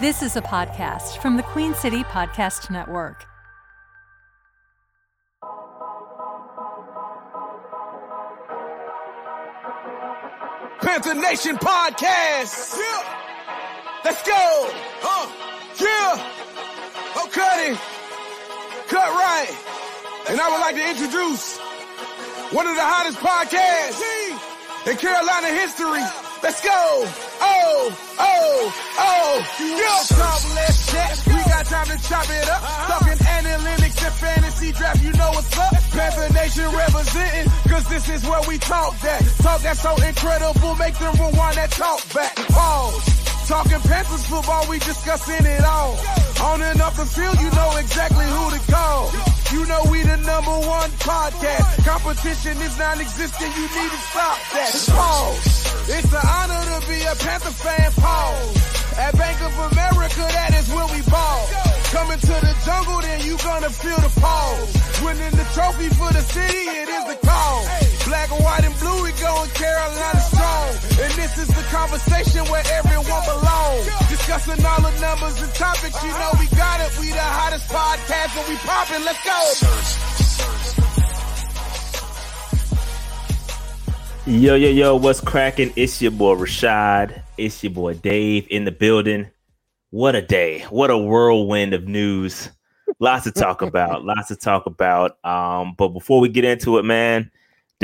This is a podcast from the Queen City Podcast Network. Panther Nation Podcast. Yeah. Let's go. Huh. Yeah. Oh, cut. Cut right. And I would like to introduce one of the hottest podcasts in Carolina history. Let's go. Oh, oh, oh. Yo, talk, let's chat. We got time to chop it up. Uh-huh. Talking analytics and fantasy draft. You know what's up. Panther Nation representing. Cause this is where we talk that. Talk that's so incredible. Make them rewind that talk back. Pause. Talking Panthers football, we discussing it all. On and off the field, you know exactly who to call. You know we the number one podcast. Competition is non-existent, you need to stop that. Pause. It's an honor to be a Panther fan, pause. At Bank of America, that is where we ball. Coming to the jungle, then you gonna feel the pause. Winning the trophy for the city, it is the call. Black, white, and blue, we going Carolina strong. And this is the conversation where everyone belongs. Discussing all the numbers and topics, you know we got it. We the hottest podcast and we popping. Let's go. Yo, yo, yo, what's cracking? It's your boy Rashad. It's your boy Dave in the building. What a day. What a whirlwind of news. Lots to talk about. Lots to talk about. Um, but before we get into it, man,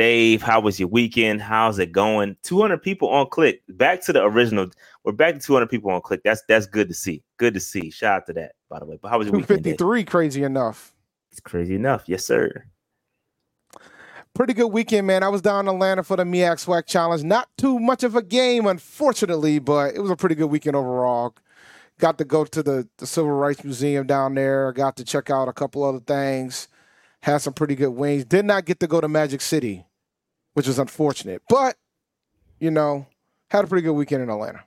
Dave, how was your weekend? How's it going? 200 people on click. Back to the original. We're back to 200 people on click. That's that's good to see. Good to see. Shout out to that, by the way. But how was your weekend? Dave? 253, crazy enough. It's crazy enough. Yes, sir. Pretty good weekend, man. I was down in Atlanta for the MEAC SWAC Challenge. Not too much of a game, unfortunately, but it was a pretty good weekend overall. Got to go to the, the Civil Rights Museum down there. Got to check out a couple other things. Had some pretty good wings. Did not get to go to Magic City, which was unfortunate. But, you know, had a pretty good weekend in Atlanta.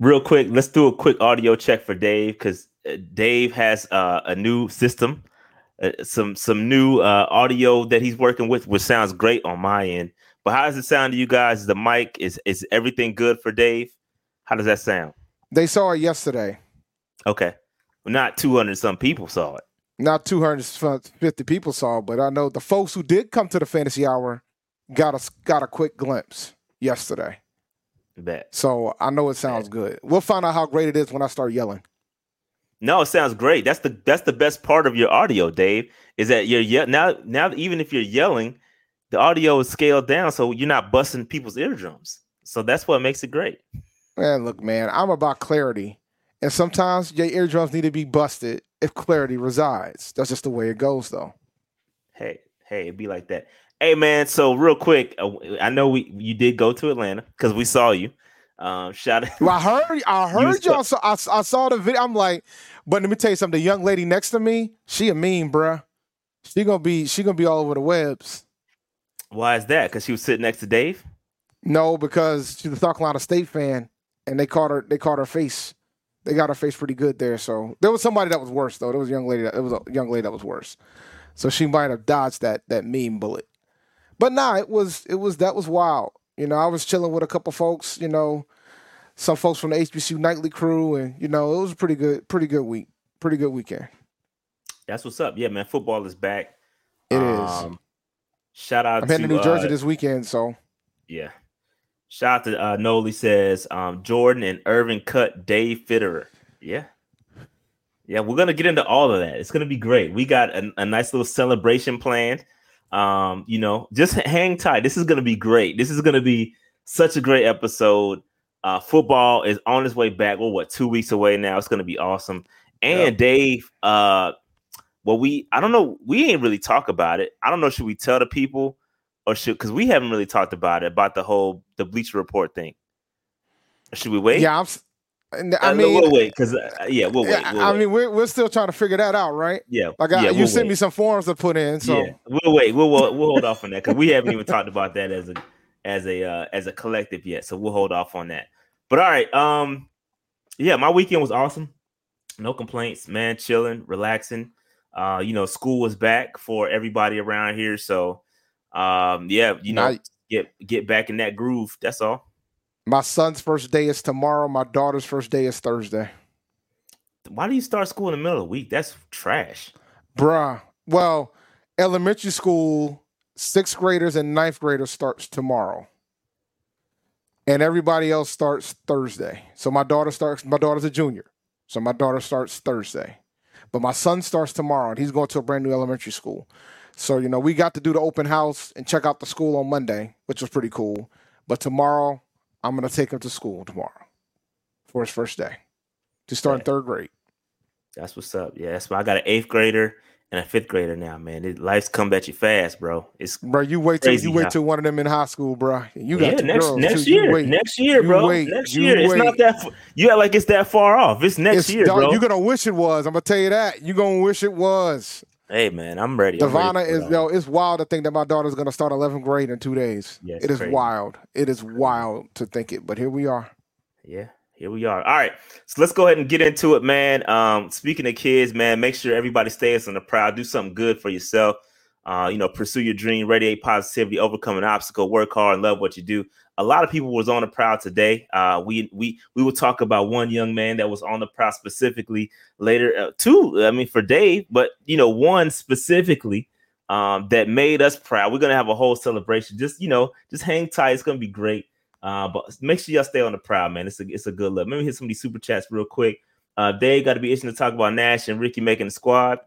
Real quick, let's do a quick audio check for Dave because Dave has uh, a new system uh, some some new uh, audio that he's working with, which sounds great on my end. But how does it sound to you guys? The mic is is everything good for Dave? How does that sound? They saw it yesterday. Okay, well, not two hundred some people saw it. Not two hundred fifty people saw but I know the folks who did come to the fantasy hour got a got a quick glimpse yesterday. Bet. So I know it sounds Bet. good. We'll find out how great it is when I start yelling. No, it sounds great. That's the that's the best part of your audio, Dave. Is that you're ye- now now even if you're yelling, the audio is scaled down, so you're not busting people's eardrums. So that's what makes it great. Man, look, man, I'm about clarity, and sometimes your eardrums need to be busted if clarity resides. That's just the way it goes, though. Hey, hey, it be like that. Hey, man. So real quick, uh, I know we you did go to Atlanta because we saw you. Um, shout out. Well, I heard, I heard y'all. So I, I saw the video. I'm like, but let me tell you something. The young lady next to me, she a mean, bruh. She gonna be, she gonna be all over the webs. Why is that? Because she was sitting next to Dave. No, because she's a South Carolina State fan, and they caught her. They caught her face. They got her face pretty good there. So there was somebody that was worse though. There was a young lady. That, it was a young lady that was worse. So she might have dodged that that mean bullet. But nah, it was it was that was wild. You know, I was chilling with a couple folks, you know, some folks from the HBCU nightly crew, and you know, it was a pretty good, pretty good week, pretty good weekend. That's what's up. Yeah, man, football is back. It um, is. Shout out. I'm heading to New Jersey uh, this weekend, so yeah. Shout out to uh, Noli says um, Jordan and Irvin cut Dave Fitterer. Yeah. Yeah, we're gonna get into all of that. It's gonna be great. We got a, a nice little celebration planned. Um, you know, just hang tight. This is gonna be great. This is gonna be such a great episode. Uh, football is on its way back. We're what two weeks away now. It's gonna be awesome. And. Dave, uh, well, we I don't know. We ain't really talk about it. I don't know. Should we tell the people or should because we haven't really talked about it about the whole the Bleacher Report thing. Or should we wait? Yeah, I'm. I uh, mean, we'll wait because uh, yeah, we'll wait. We'll I wait. mean, we're, we're still trying to figure that out, right? Yeah, like I, yeah, you we'll sent wait. me some forms to put in, so yeah, we'll wait. We'll we'll, we'll hold off on that because we haven't even talked about that as a as a uh, as a collective yet. So we'll hold off on that. But all right, um, yeah, my weekend was awesome. No complaints, man. Chilling, relaxing. Uh, you know, school was back for everybody around here, so um, yeah, you know, get get back in that groove. That's all. My son's first day is tomorrow. My daughter's first day is Thursday. Why do you start school in the middle of the week? That's trash. Bruh. Well, elementary school, sixth graders and ninth graders starts tomorrow. And everybody else starts Thursday. So my daughter starts, my daughter's a junior. So my daughter starts Thursday. But my son starts tomorrow and he's going to a brand new elementary school. So, you know, we got to do the open house and check out the school on Monday, which was pretty cool. But tomorrow, I'm going to take him to school tomorrow for his first day to start in third grade. That's what's up. Yeah, that's why I got an eighth grader and a fifth grader now, man. It, life's come at you fast, bro. It's bro. You wait till you wait till one of them in high school, bro. You got to go. yeah, next next year, next year, bro. Wait, next year, it's not that. F- you act like it's that far off. It's next It's- year, dog, bro. You're gonna wish it was. I'm gonna tell you that. You're gonna wish it was. Hey, man, I'm ready. Devonna is yo. It's wild to think that my daughter's gonna start 11th grade in two days. Yeah, it is crazy. wild. It is wild to think it, but here we are. Yeah, here we are. All right, so let's go ahead and get into it, man. Um, speaking of kids, man, make sure everybody stays on the proud. Do something good for yourself. Uh, you know, pursue your dream, radiate positivity, overcome an obstacle, work hard, and love what you do. A lot of people was on the proud today. Uh, we we we will talk about one young man that was on the proud specifically later. Uh, two, I mean, for Dave, but you know, one specifically um, that made us proud. We're gonna have a whole celebration. Just you know, just hang tight. It's gonna be great. Uh, but make sure y'all stay on the proud, man. It's a it's a good look. Let me hit some of these super chats real quick. Uh, Dave got to be itching to talk about Nash and Ricky making the squad.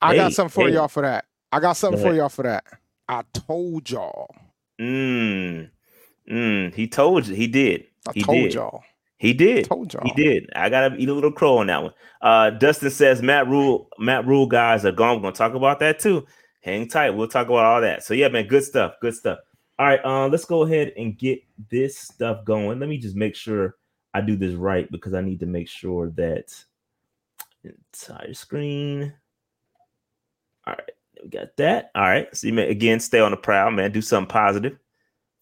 I got something for hey. y'all for that. I got something Go for y'all for that. I told y'all. Mm, mm, he told you. He did. I he told did. y'all. He did. Told y'all. He did. I gotta eat a little crow on that one. Uh, Dustin says Matt Rhule, Matt Rhule guys are gone. We're gonna talk about that too. Hang tight. We'll talk about all that. So yeah, man, good stuff. Good stuff. All right, uh, let's go ahead and get this stuff going. Let me just make sure I do this right because I need to make sure that entire screen. All right, we got that. All right. So you may again stay on the proud, man. Do something positive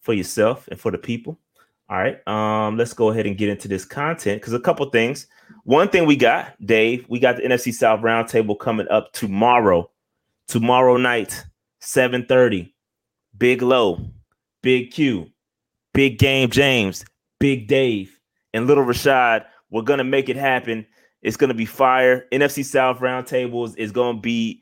for yourself and for the people. All right. Um, let's go ahead and get into this content because a couple things. One thing we got, Dave, we got the NFC South Roundtable coming up tomorrow. Tomorrow night, 7:30. Big Low, Big Q, Big Game James, Big Dave, and Little Rashad. We're gonna make it happen. It's gonna be fire. NFC South Roundtables is gonna be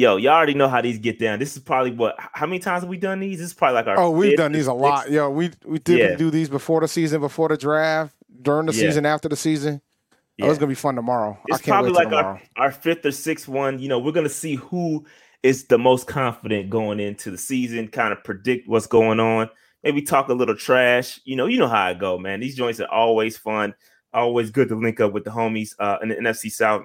yo, y'all already know how these get down. This is probably what how many times have we done these? This is probably like our Oh, we've fifth done these a sixth. lot. Yo, we we typically Yeah. do these before the season, before the draft, during the Yeah. season, after the season. Oh, it's gonna be fun tomorrow. It's I can't probably like tomorrow. our, our fifth or sixth one. You know, we're gonna see who is the most confident going into the season, kind of predict what's going on, maybe talk a little trash. You know, you know how I go, man. These joints are always fun, always good to link up with the homies uh in the NFC South.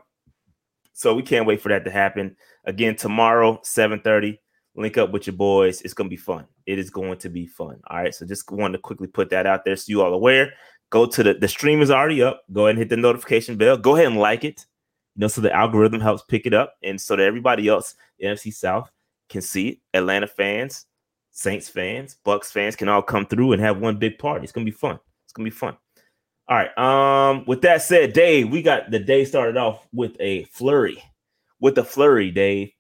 So we can't wait for that to happen. Again, tomorrow, 7:30. Link up with your boys. It's gonna be fun. It is going to be fun. All right. So just wanted to quickly put that out there so you all aware. Go to the the stream is already up. Go ahead and hit the notification bell. Go ahead and like it. You know, so the algorithm helps pick it up, and so that everybody else, NFC South, can see it. Atlanta fans, Saints fans, Bucs fans can all come through and have one big party. It's gonna be fun. It's gonna be fun. All right. Um, with that said, Dave, we got the day started off with a flurry. With a flurry, Dave.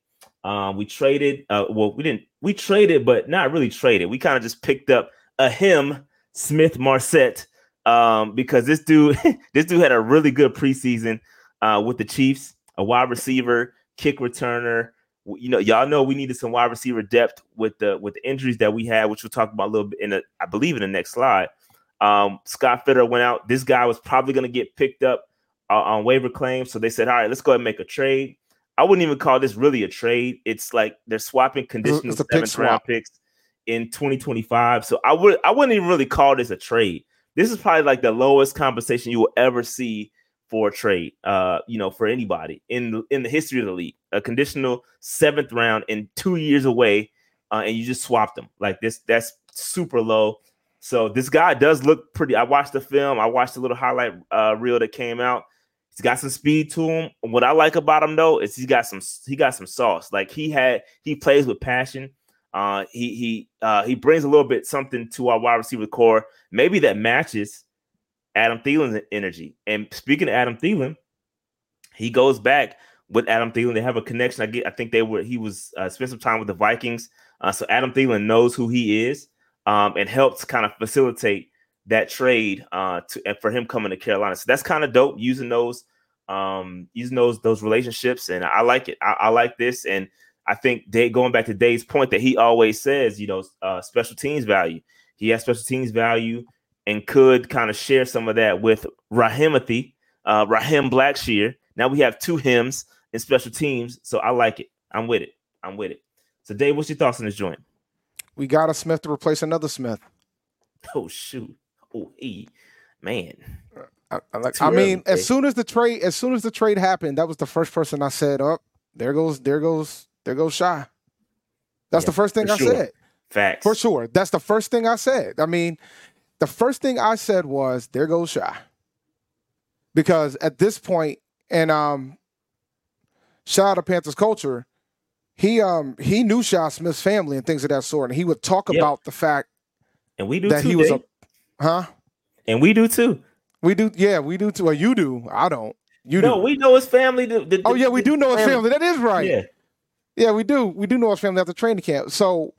Um, we traded. Uh, well, we didn't. We traded, but not really traded. We kind of just picked up a him, Smith-Marsette, um, because this dude, this dude had a really good preseason uh, with the Chiefs. A wide receiver, kick returner. You know, y'all know we needed some wide receiver depth with the with the injuries that we had, which we'll talk about a little bit in the, I believe, in the next slide. Um, Scott Fitterer went out. This guy was probably going to get picked up uh, on waiver claims, so they said, "All right, let's go ahead and make a trade." I wouldn't even call this really a trade. It's like they're swapping conditional it's a pick seventh round picks in 2025. So I would I wouldn't even really call this a trade. This is probably like the lowest compensation you will ever see for a trade. Uh, you know, for anybody in the, in the history of the league, a conditional seventh round and two years away, uh, and you just swapped them like this. That's super low. So this guy does look pretty. I watched the film. I watched the little highlight uh, reel that came out. He's got some speed to him. What I like about him though is he's got some he got some sauce. Like he had he plays with passion. Uh, he he uh, he brings a little bit something to our wide receiver corps. Maybe that matches Adam Thielen's energy. And speaking of Adam Thielen, he goes back with Adam Thielen. They have a connection. I get. I think they were. He was uh, spent some time with the Vikings. Uh, so Adam Thielen knows who he is um, and helped kind of facilitate that trade uh, to, and for him coming to Carolina. So that's kind of dope using those um, using those those relationships, and I like it. I, I like this, and I think Dave, going back to Dave's point that he always says, you know, uh, special teams value. He has special teams value and could kind of share some of that with Rahimothy, uh, Raheem Blackshear. Now we have two hymns in special teams, so I like it. I'm with it. I'm with it. So, Dave, what's your thoughts on this joint? We got a Smith to replace another Smith. Oh shoot! Oh, he, man. I, I like. I mean, as soon as the trade, as soon as the trade happened, that was the first person I said, "Up oh, there goes, there goes, there goes Shi." That's yeah, the first thing I sure. said. Facts for sure. That's the first thing I said. I mean, the first thing I said was, "There goes Shi," because at this point, and um, shout out to Panthers culture. He um he knew Shi Smith's family and things of that sort, and he would talk yep. about the fact, and we do that too, he was Dave. a, huh? And we do too. We do, yeah, we do too. Well, you do. I don't. You no, do. we know his family. The, the, oh yeah, we do know his family. That is right. Yeah, yeah, we do. We do know his family after training camp. So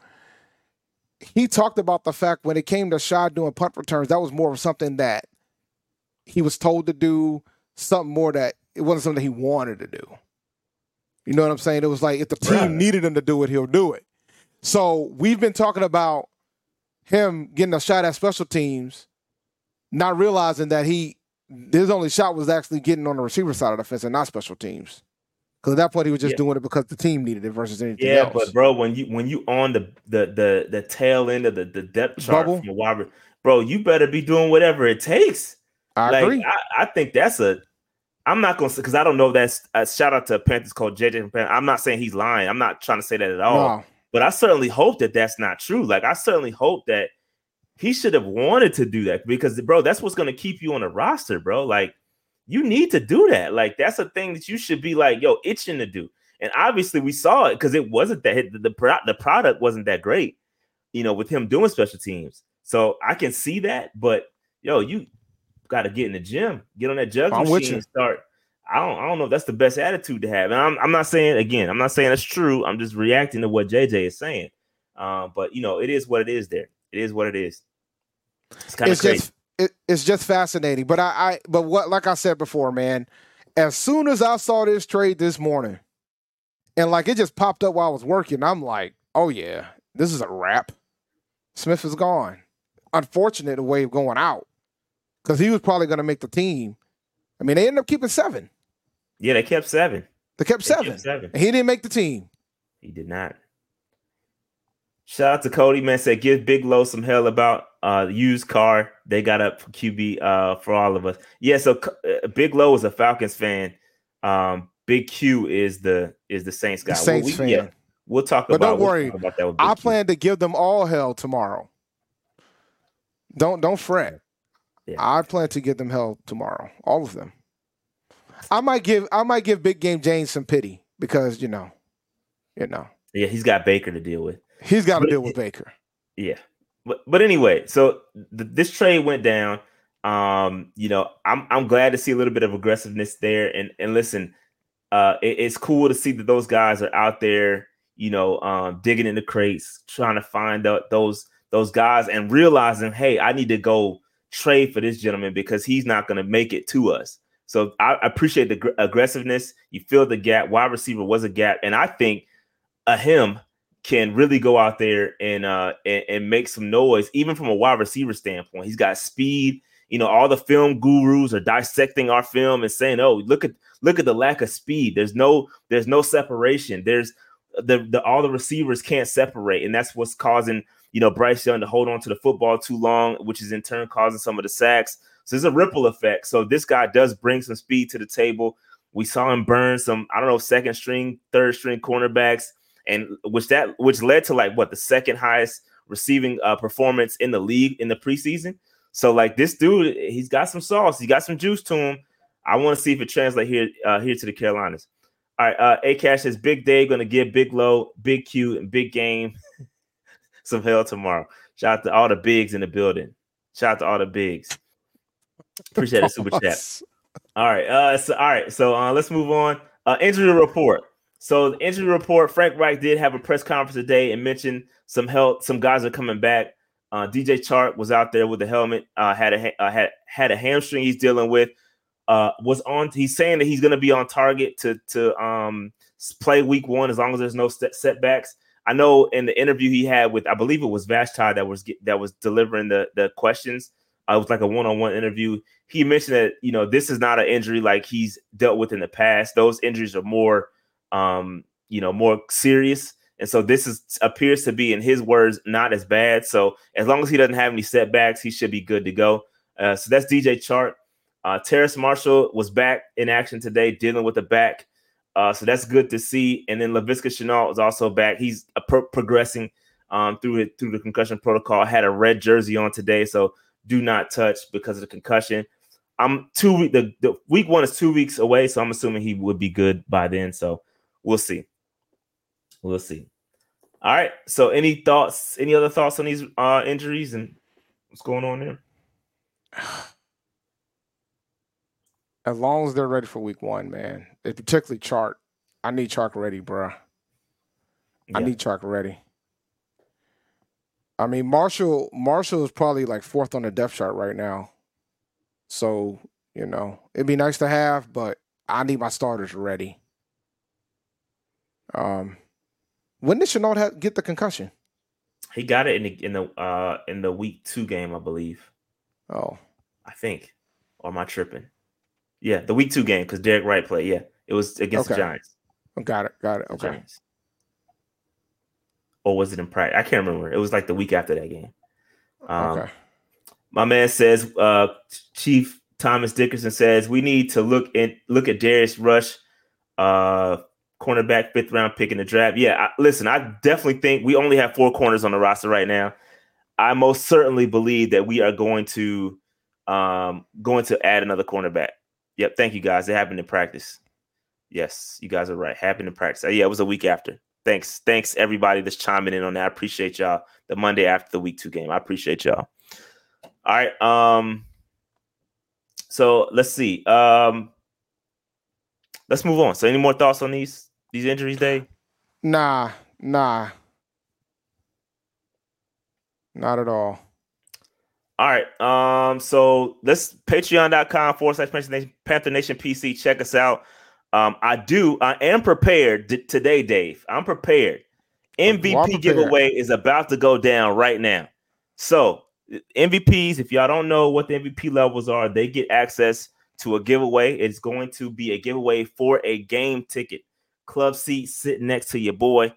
he talked about the fact when it came to Shi doing punt returns, that was more of something that he was told to do, something more that it wasn't something that he wanted to do. You know what I'm saying? It was like if the team right. needed him to do it, he'll do it. So we've been talking about him getting a shot at special teams, not realizing that he his only shot was actually getting on the receiver side of the fence and not special teams. Because at that point he was just yeah. doing it because the team needed it versus anything yeah, else. but bro, when you when you on the the the, the tail end of the, the depth chart Bubble. from a wide, bro, you better be doing whatever it takes. I like, agree. I, I think that's a I'm not gonna say because I don't know that's a shout out to Panthers called JJ. I'm not saying he's lying. I'm not trying to say that at all. No. But I certainly hope that that's not true. Like I certainly hope that he should have wanted to do that because, bro, that's what's gonna keep you on the roster, bro. Like you need to do that. Like that's a thing that you should be like, yo, itching to do. And obviously, we saw it because it wasn't that the, the the product wasn't that great, you know, with him doing special teams. So I can see that, but yo, you got to get in the gym, get on that jug I'm machine, and start. I don't, I don't know if that's the best attitude to have. And I'm, I'm not saying again, I'm not saying that's true. I'm just reacting to what JJ is saying. Uh, but you know, it is what it is. There, it is what it is. It's kind of crazy. Just, it, it's just fascinating. But I, I, but what, like I said before, man, as soon as I saw this trade this morning, and like it just popped up while I was working, I'm like, oh yeah, this is a wrap. Smith is gone. Unfortunate way of going out because he was probably going to make the team. I mean, they ended up keeping seven. Yeah, they kept seven. They kept they seven. Kept seven. he didn't make the team. He did not. Shout out to Cody, man. Said give Big Low some hell about uh used car they got up for QB uh for all of us. Yeah, so uh, Big Low is a Falcons fan. Um, Big Q is the is the Saints guy. The Saints well, we, fan. Yeah, we'll talk but about. Don't worry. We'll about that I Q. plan to give them all hell tomorrow. Don't don't fret. Yeah. I plan to give them hell tomorrow, all of them. I might give I might give Big Game James some pity because you know, you know. Yeah, he's got Baker to deal with. He's got to deal with Baker. Yeah, but but anyway, so th- this trade went down. Um, you know, I'm I'm glad to see a little bit of aggressiveness there. And and listen, uh, it, it's cool to see that those guys are out there, you know, um, digging in the crates, trying to find out those those guys and realizing, hey, I need to go trade for this gentleman because he's not going to make it to us. So I appreciate the aggressiveness. You fill the gap. Wide receiver was a gap, and I think a him can really go out there and uh and, and, make some noise, even from a wide receiver standpoint. He's got speed. You know, all the film gurus are dissecting our film and saying, "Oh, look at look at the lack of speed. There's no there's no separation. There's the, the all the receivers can't separate, and that's what's causing you know, Bryce Young to hold on to the football too long, which is in turn causing some of the sacks. So there's a ripple effect. So this guy does bring some speed to the table. We saw him burn some, I don't know, second string, third string cornerbacks, and which that which led to like what the second highest receiving uh, performance in the league in the preseason. So like this dude, he's got some sauce, he got some juice to him. I want to see if it translates here uh, here to the Carolinas. All right, uh, A Cash says Big Dave going to give Big Low, Big Q, and Big Game some hell tomorrow. Shout out to all the bigs in the building. Shout out to all the bigs. Appreciate the super chat. All right. Uh so all right. So uh let's move on. Uh injury report. So the injury report, Frank Reich did have a press conference today and mentioned some health, some guys are coming back. Uh, DJ Chark was out there with the helmet. Uh, had a uh, had had a hamstring he's dealing with. Uh, was on. He's saying that he's going to be on target to to um play week one as long as there's no set- setbacks. I know in the interview he had with I believe it was Vashti that was that was delivering the the questions. Uh, it was like a one on one interview. He mentioned that you know this is not an injury like he's dealt with in the past. Those injuries are more um you know more serious and so this is appears to be, in his words, not as bad. So as long as he doesn't have any setbacks, he should be good to go. Uh, so that's DJ Chark. Uh, Terrace Marshall was back in action today, dealing with the back. Uh, so that's good to see. And then Laviska Shenault is also back. He's pro- progressing um, through it through the concussion protocol. Had a red jersey on today, so do not touch because of the concussion. I'm two week the, the week one is two weeks away, so I'm assuming he would be good by then. So we'll see. We'll see. All right. So, any thoughts? Any other thoughts on these uh, injuries and what's going on there? As long as they're ready for week one, man. It particularly Chark. I need Chark ready, bro. Yeah. I need Chark ready. I mean, Marshall. Marshall is probably like fourth on the depth chart right now. So you know, it'd be nice to have, but I need my starters ready. Um, when did Shenault have, get the concussion? He got it in the in the uh in the week two game, I believe. Oh, I think. Or am I tripping? Yeah, the week two game because Derek Wright played. Yeah, it was against okay. the Giants. Got it. Got it. Okay. Giants. Or was it in practice? I can't remember. It was like the week after that game. Um, okay. My man says, uh, Chief Thomas Dickerson says we need to look and look at Darius Rush, uh, cornerback, fifth round pick in the draft. Yeah, I, listen, I definitely think we only have four corners on the roster right now. I most certainly believe that we are going to um going to add another cornerback. Yep, thank you guys. It happened in practice. Yes, you guys are right. Happened in practice. Uh, yeah, it was a week after. Thanks, thanks everybody that's chiming in on that. I appreciate y'all. The Monday after the week two game. I appreciate y'all. All right. Um. So let's see. Um. Let's move on. So, any more thoughts on these these injuries, Dave? Nah, nah, not at all. All right. Um, so let's patreon.com forward slash Panther Nation, Panther Nation PC. Check us out. Um, I do, I am prepared d- today, Dave. I'm prepared. MVP well, giveaway is about to go down right now. So MVPs, if y'all don't know what the MVP levels are, they get access to a giveaway. It's going to be a giveaway for a game ticket, club seat sitting next to your boy,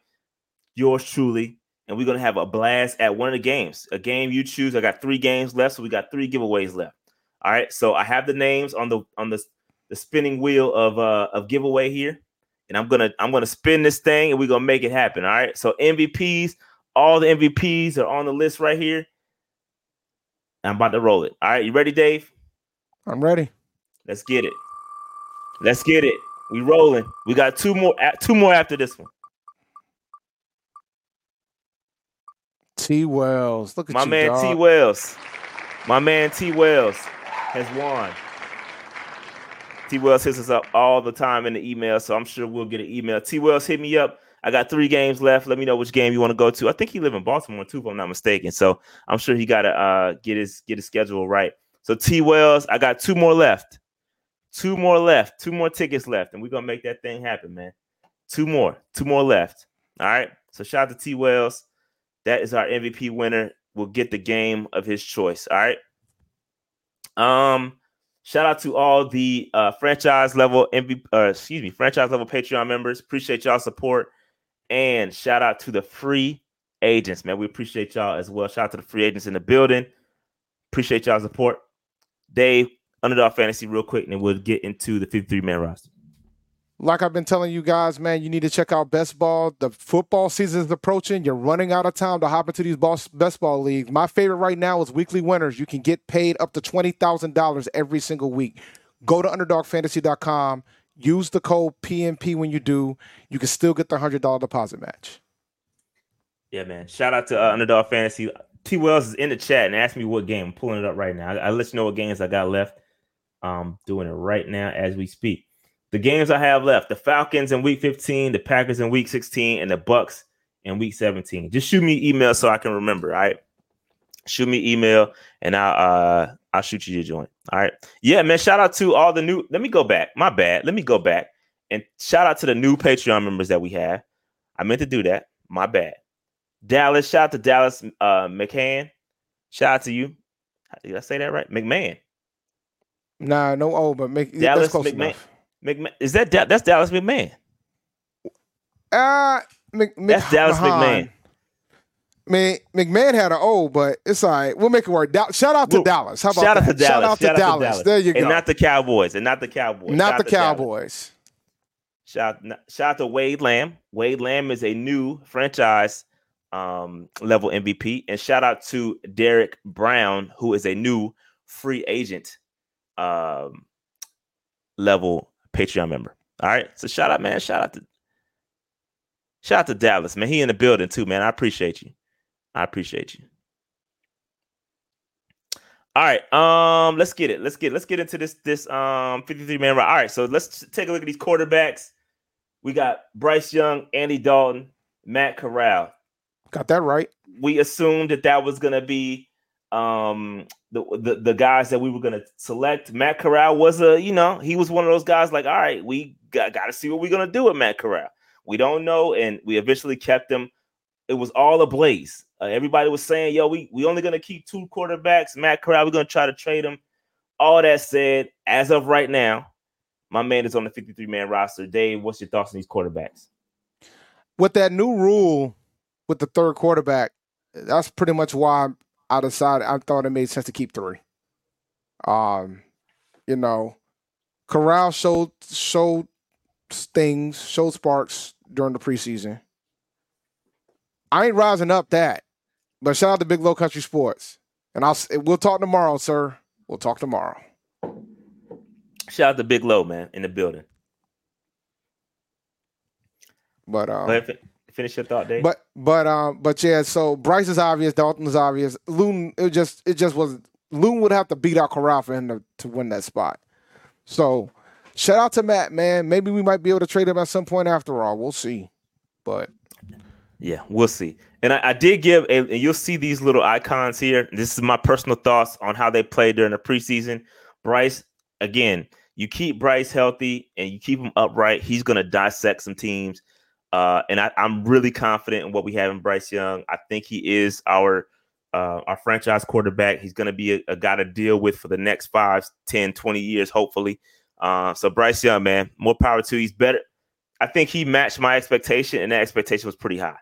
yours truly. And we're going to have a blast at one of the games, a game you choose. I got three games left, so we got three giveaways left. All right. So I have the names on the on the, the spinning wheel of uh of giveaway here. And I'm gonna I'm gonna spin this thing and we're gonna make it happen. All right. So MVPs, all the MVPs are on the list right here. I'm about to roll it. All right, you ready, Dave? I'm ready. Let's get it. Let's get it. We rolling. We got two more. Two more after this one. T Wells, look at my you, man dog. T Wells. My man T Wells has won. T Wells hits us up all the time in the email, so I'm sure we'll get an email. T Wells, hit me up. I got three games left. Let me know which game you want to go to. I think he live in Baltimore too, if I'm not mistaken. So I'm sure he got to uh, get his get his schedule right. So T Wells, I got two more left. Two more left. Two more tickets left, and we're gonna make that thing happen, man. Two more. Two more left. All right. So shout out to T Wells. That is our MVP winner. Will get the game of his choice. All right. Um, shout out to all the uh, franchise level MVP, uh, excuse me, franchise level Patreon members. Appreciate y'all support, and shout out to the free agents, man. We appreciate y'all as well. Shout out to the free agents in the building. Appreciate y'all support. Dave, underdog fantasy real quick, and we'll get into the 53 man roster. Like I've been telling you guys, man, you need to check out Best Ball. The football season is approaching. You're running out of time to hop into these best ball leagues. My favorite right now is weekly winners. You can get paid up to $20,000 every single week. Go to underdogfantasy.com. Use the code PNP when you do. You can still get the $100 deposit match. Yeah, man. Shout out to uh, Underdog Fantasy. T Wells is in the chat and asked me what game. I'm pulling it up right now. I, will let you know what games I got left. Um, doing it right now as we speak. The games I have left: the Falcons in Week 15, the Packers in Week 16, and the Bucs in Week 17. Just shoot me email so I can remember. All right. shoot me email and I'll uh I'll shoot you your joint. All right. Yeah, man. Shout out to all the new. Let me go back. My bad. Let me go back and shout out to the new Patreon members that we have. I meant to do that. My bad. Dallas. Shout out to Dallas uh McCann. Shout out to you. Did I say that right? McMahon. Nah, no oh, but make Dallas that's close McMahon. enough. McMahon. Is that Da- that's Dallas McMahon? Uh Mc, Mc, That's Dallas Mahan. McMahon. Man, McMahon had an O, but it's all right. We'll make it work. Da- shout out to Well, Dallas. How about Shout out to Dallas. Shout out to Dallas. There you go. And not the Cowboys. And not the Cowboys. Not Shout the out to Dallas. Cowboys. Shout, shout out to Wade Lamb. Wade Lamb is a new franchise um, level MVP. And shout out to Derek Brown, who is a new free agent um, level Patreon member. All right. So shout out, man. Shout out to shout out to Dallas, man. He in the building too, man. I appreciate you. I appreciate you. All right, um, let's get it. Let's get let's get into this this um 53 man round. All right, so let's take a look at these quarterbacks. We got Bryce Young, Andy Dalton, Matt Corral. Got that right. We assumed that that was gonna be um the, the the guys that we were gonna select. Matt Corral was a you know he was one of those guys like all right we got, got to see what we're gonna do with Matt Corral. We don't know, and we eventually kept him. It was all ablaze. Uh, everybody was saying, "Yo, we we only gonna keep two quarterbacks." Matt Corral, we're gonna try to trade him. All that said, as of right now, my man is on the 53 man roster. Dave, what's your thoughts on these quarterbacks? With that new rule with the third quarterback, that's pretty much why I decided I thought it made sense to keep three. Um, you know, Corral showed showed things, showed sparks during the preseason. I ain't rising up that, but shout out to Big Low Country Sports, and I'll we'll talk tomorrow, sir. We'll talk tomorrow. Shout out to Big Low, man, in the building. But um, ahead, fin- finish your thought, Dave. But but um but yeah, so Bryce is obvious, Dalton is obvious. Loon it just it just was Loon would have to beat out Corral for him to, to win that spot. So shout out to Matt, man. Maybe we might be able to trade him at some point after all. We'll see. But Yeah, we'll see. And I, I did give, a, and you'll see these little icons here. This is my personal thoughts on how they played during the preseason. Bryce, again, you keep Bryce healthy and you keep him upright. He's going to dissect some teams. Uh, and I, I'm really confident in what we have in Bryce Young. I think he is our uh, our franchise quarterback. He's going to be a, a guy to deal with for the next five, 10, 20 years, hopefully. Uh, so Bryce Young, man, more power to. He's better. I think he matched my expectation, and that expectation was pretty high.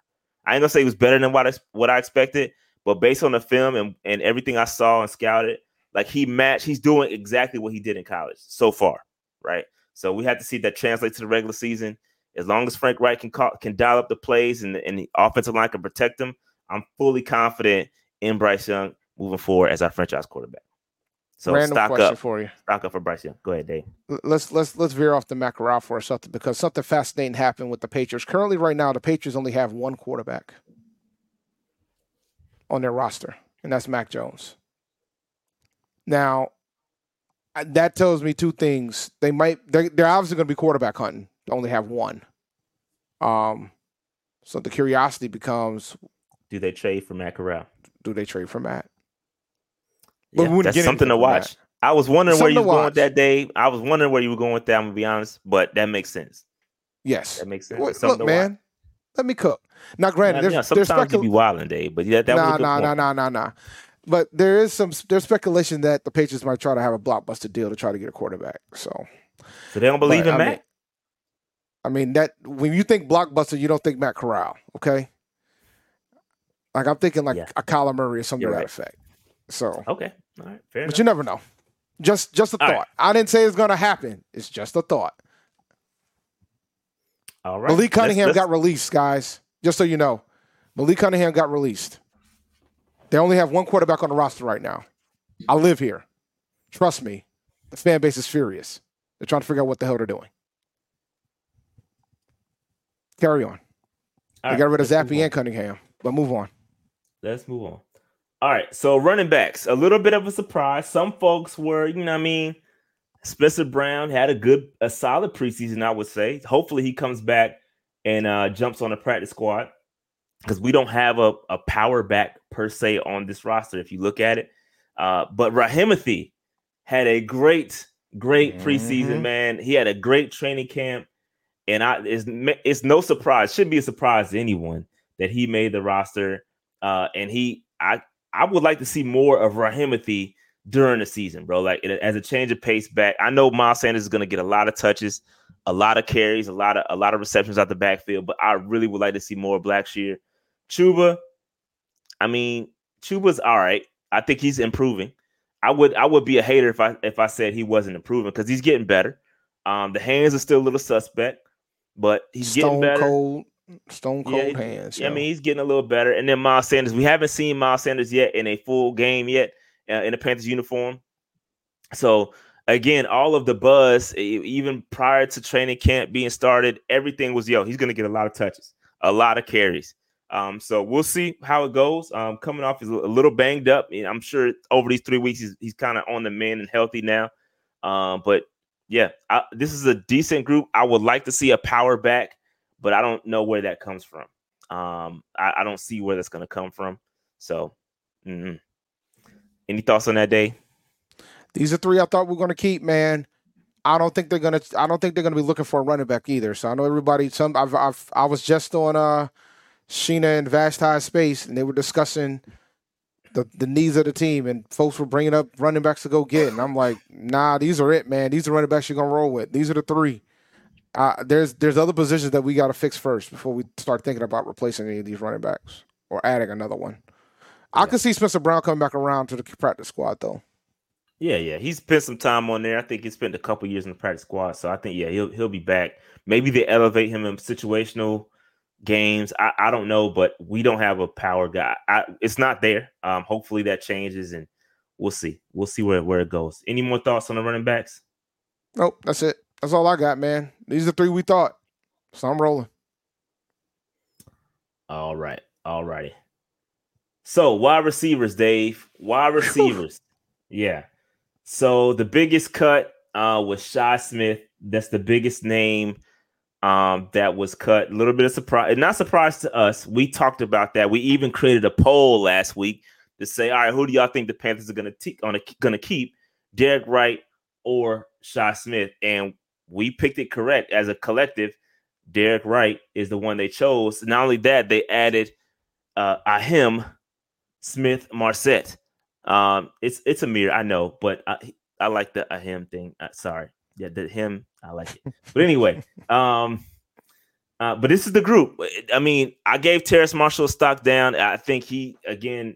I ain't gonna say he was better than what I what I expected, but based on the film and, and everything I saw and scouted, like he matched, he's doing exactly what he did in college so far, right? So we have to see that translate to the regular season. As long as Frank Reich can call, can dial up the plays and, and the offensive line can protect him, I'm fully confident in Bryce Young moving forward as our franchise quarterback. So random stock question up, for you. stock up for Bryce Young. Go ahead, Dave. Let's let's let's veer off the Corral for something because something fascinating happened with the Patriots. Currently, right now, the Patriots only have one quarterback on their roster, and that's Mac Jones. Now, that tells me two things. They might they're, they're obviously going to be quarterback hunting. Only have one. Um, so the curiosity becomes: Do they trade for Matt Corral? Do they trade for Matt? But Yeah, that's something to watch. that. I was wondering where you were going with that, day. I was wondering where you were going with that. I'm gonna be honest, but that makes sense. Yes. That makes sense. Well, something look, to watch. man. Let me cook. Now, granted, there's, yeah, there's sometimes you be wilding, Dave, but yeah, that was nah, a good nah, nah, nah, nah, nah. But there is some there's speculation that the Patriots might try to have a blockbuster deal to try to get a quarterback. So So they don't believe But, in I Matt. mean- I mean that when you think blockbuster, you don't think Matt Corral, okay? Like I'm thinking like Yeah. a Kyler Murray or something You're to that right. effect. So, okay, all right, fair but enough. you never know. Just just a All thought. right. I didn't say it's gonna happen. It's just a thought. All right, Malik let's- Cunningham let's- got released, guys. Just so you know, Malik Cunningham got released. They only have one quarterback on the roster right now. I live here. Trust me, the fan base is furious. They're trying to figure out what the hell they're doing. Carry on. all they right, got rid of Zappe and Cunningham, but move on. Let's move on. All right, so running backs, a little bit of a surprise. Some folks were, you know, what I mean, Spencer Brown had a good, a solid preseason, I would say. Hopefully, he comes back and uh, jumps on the practice squad. because we don't have a, a power back per se on this roster if you look at it. Uh, but Rahimothy had a great, great preseason, Mhm. man. He had a great training camp. And I it's, it's no surprise, should be a surprise to anyone that he made the roster. Uh, and he I I would like to see more of Rahimothy during the season, bro. Like it- as a change of pace back. I know Miles Sanders is going to get a lot of touches, a lot of carries, a lot of a lot of receptions out the backfield, but I really would like to see more Blackshear. Chuba, I mean, Chuba's all right. I think he's improving. I would I would be a hater if I if I said he wasn't improving because he's getting better. Um, the hands are still a little suspect, but he's getting better. cold, stone cold Yeah, hands. Yeah, I mean, he's getting a little better. And then Miles Sanders, we haven't seen Miles Sanders yet in a full game yet uh, in a Panthers uniform. So again, all of the buzz, even prior to training camp being started, everything was yo. He's going to get a lot of touches, a lot of carries. Um, so we'll see how it goes. Um, coming off is a little banged up. I'm sure over these three weeks he's, he's kind of on the mend and healthy now. Um, but yeah, I, this is a decent group. I would like to see a power back, but I don't know where that comes from. Um, I, I don't see where that's going to come from. So, mhm. any thoughts on that day? These are three I thought we are going to keep, man. I don't think they're gonna. I don't think they're gonna be looking for a running back either. So I know everybody. Some I've, I've I was just on uh Sheena and Vashti Space, and they were discussing the the needs of the team, and folks were bringing up running backs to go get, and I'm like, nah, these are it, man. These are running backs you're gonna roll with. These are the three. Uh, there's there's other positions that we got to fix first before we start thinking about replacing any of these running backs or adding another one. I Yeah. could see Spencer Brown coming back around to the practice squad though. Yeah, yeah, he's spent some time on there. I think he spent a couple years in the practice squad, so I think yeah, he'll he'll be back. Maybe they elevate him in situational games. I, I don't know, but we don't have a power guy. I, it's not there. Um, hopefully that changes, and we'll see. We'll see where where it goes. Any more thoughts on the running backs? Nope, that's it. That's all I got, man. These are the three we thought. So I'm rolling. All right, all righty. So wide receivers, Dave. Wide receivers. yeah. So the biggest cut uh was Shi Smith. That's the biggest name um that was cut. A little bit of surprise, not surprise to us. We talked about that. We even created a poll last week to say, all right, who do y'all think the Panthers are gonna te- on gonna keep? Derek Wright or Shi Smith? And we picked it correct as a collective. Derek Wright is the one they chose. Not only that, they added uh Ahim Smith-Marsette. Um, it's it's a mirror, I know, but I I like the Ahim thing. Uh, sorry, yeah, the him, I like it. But anyway, um, uh, but this is the group. I mean, I gave Terrace Marshall stock down. I think he again,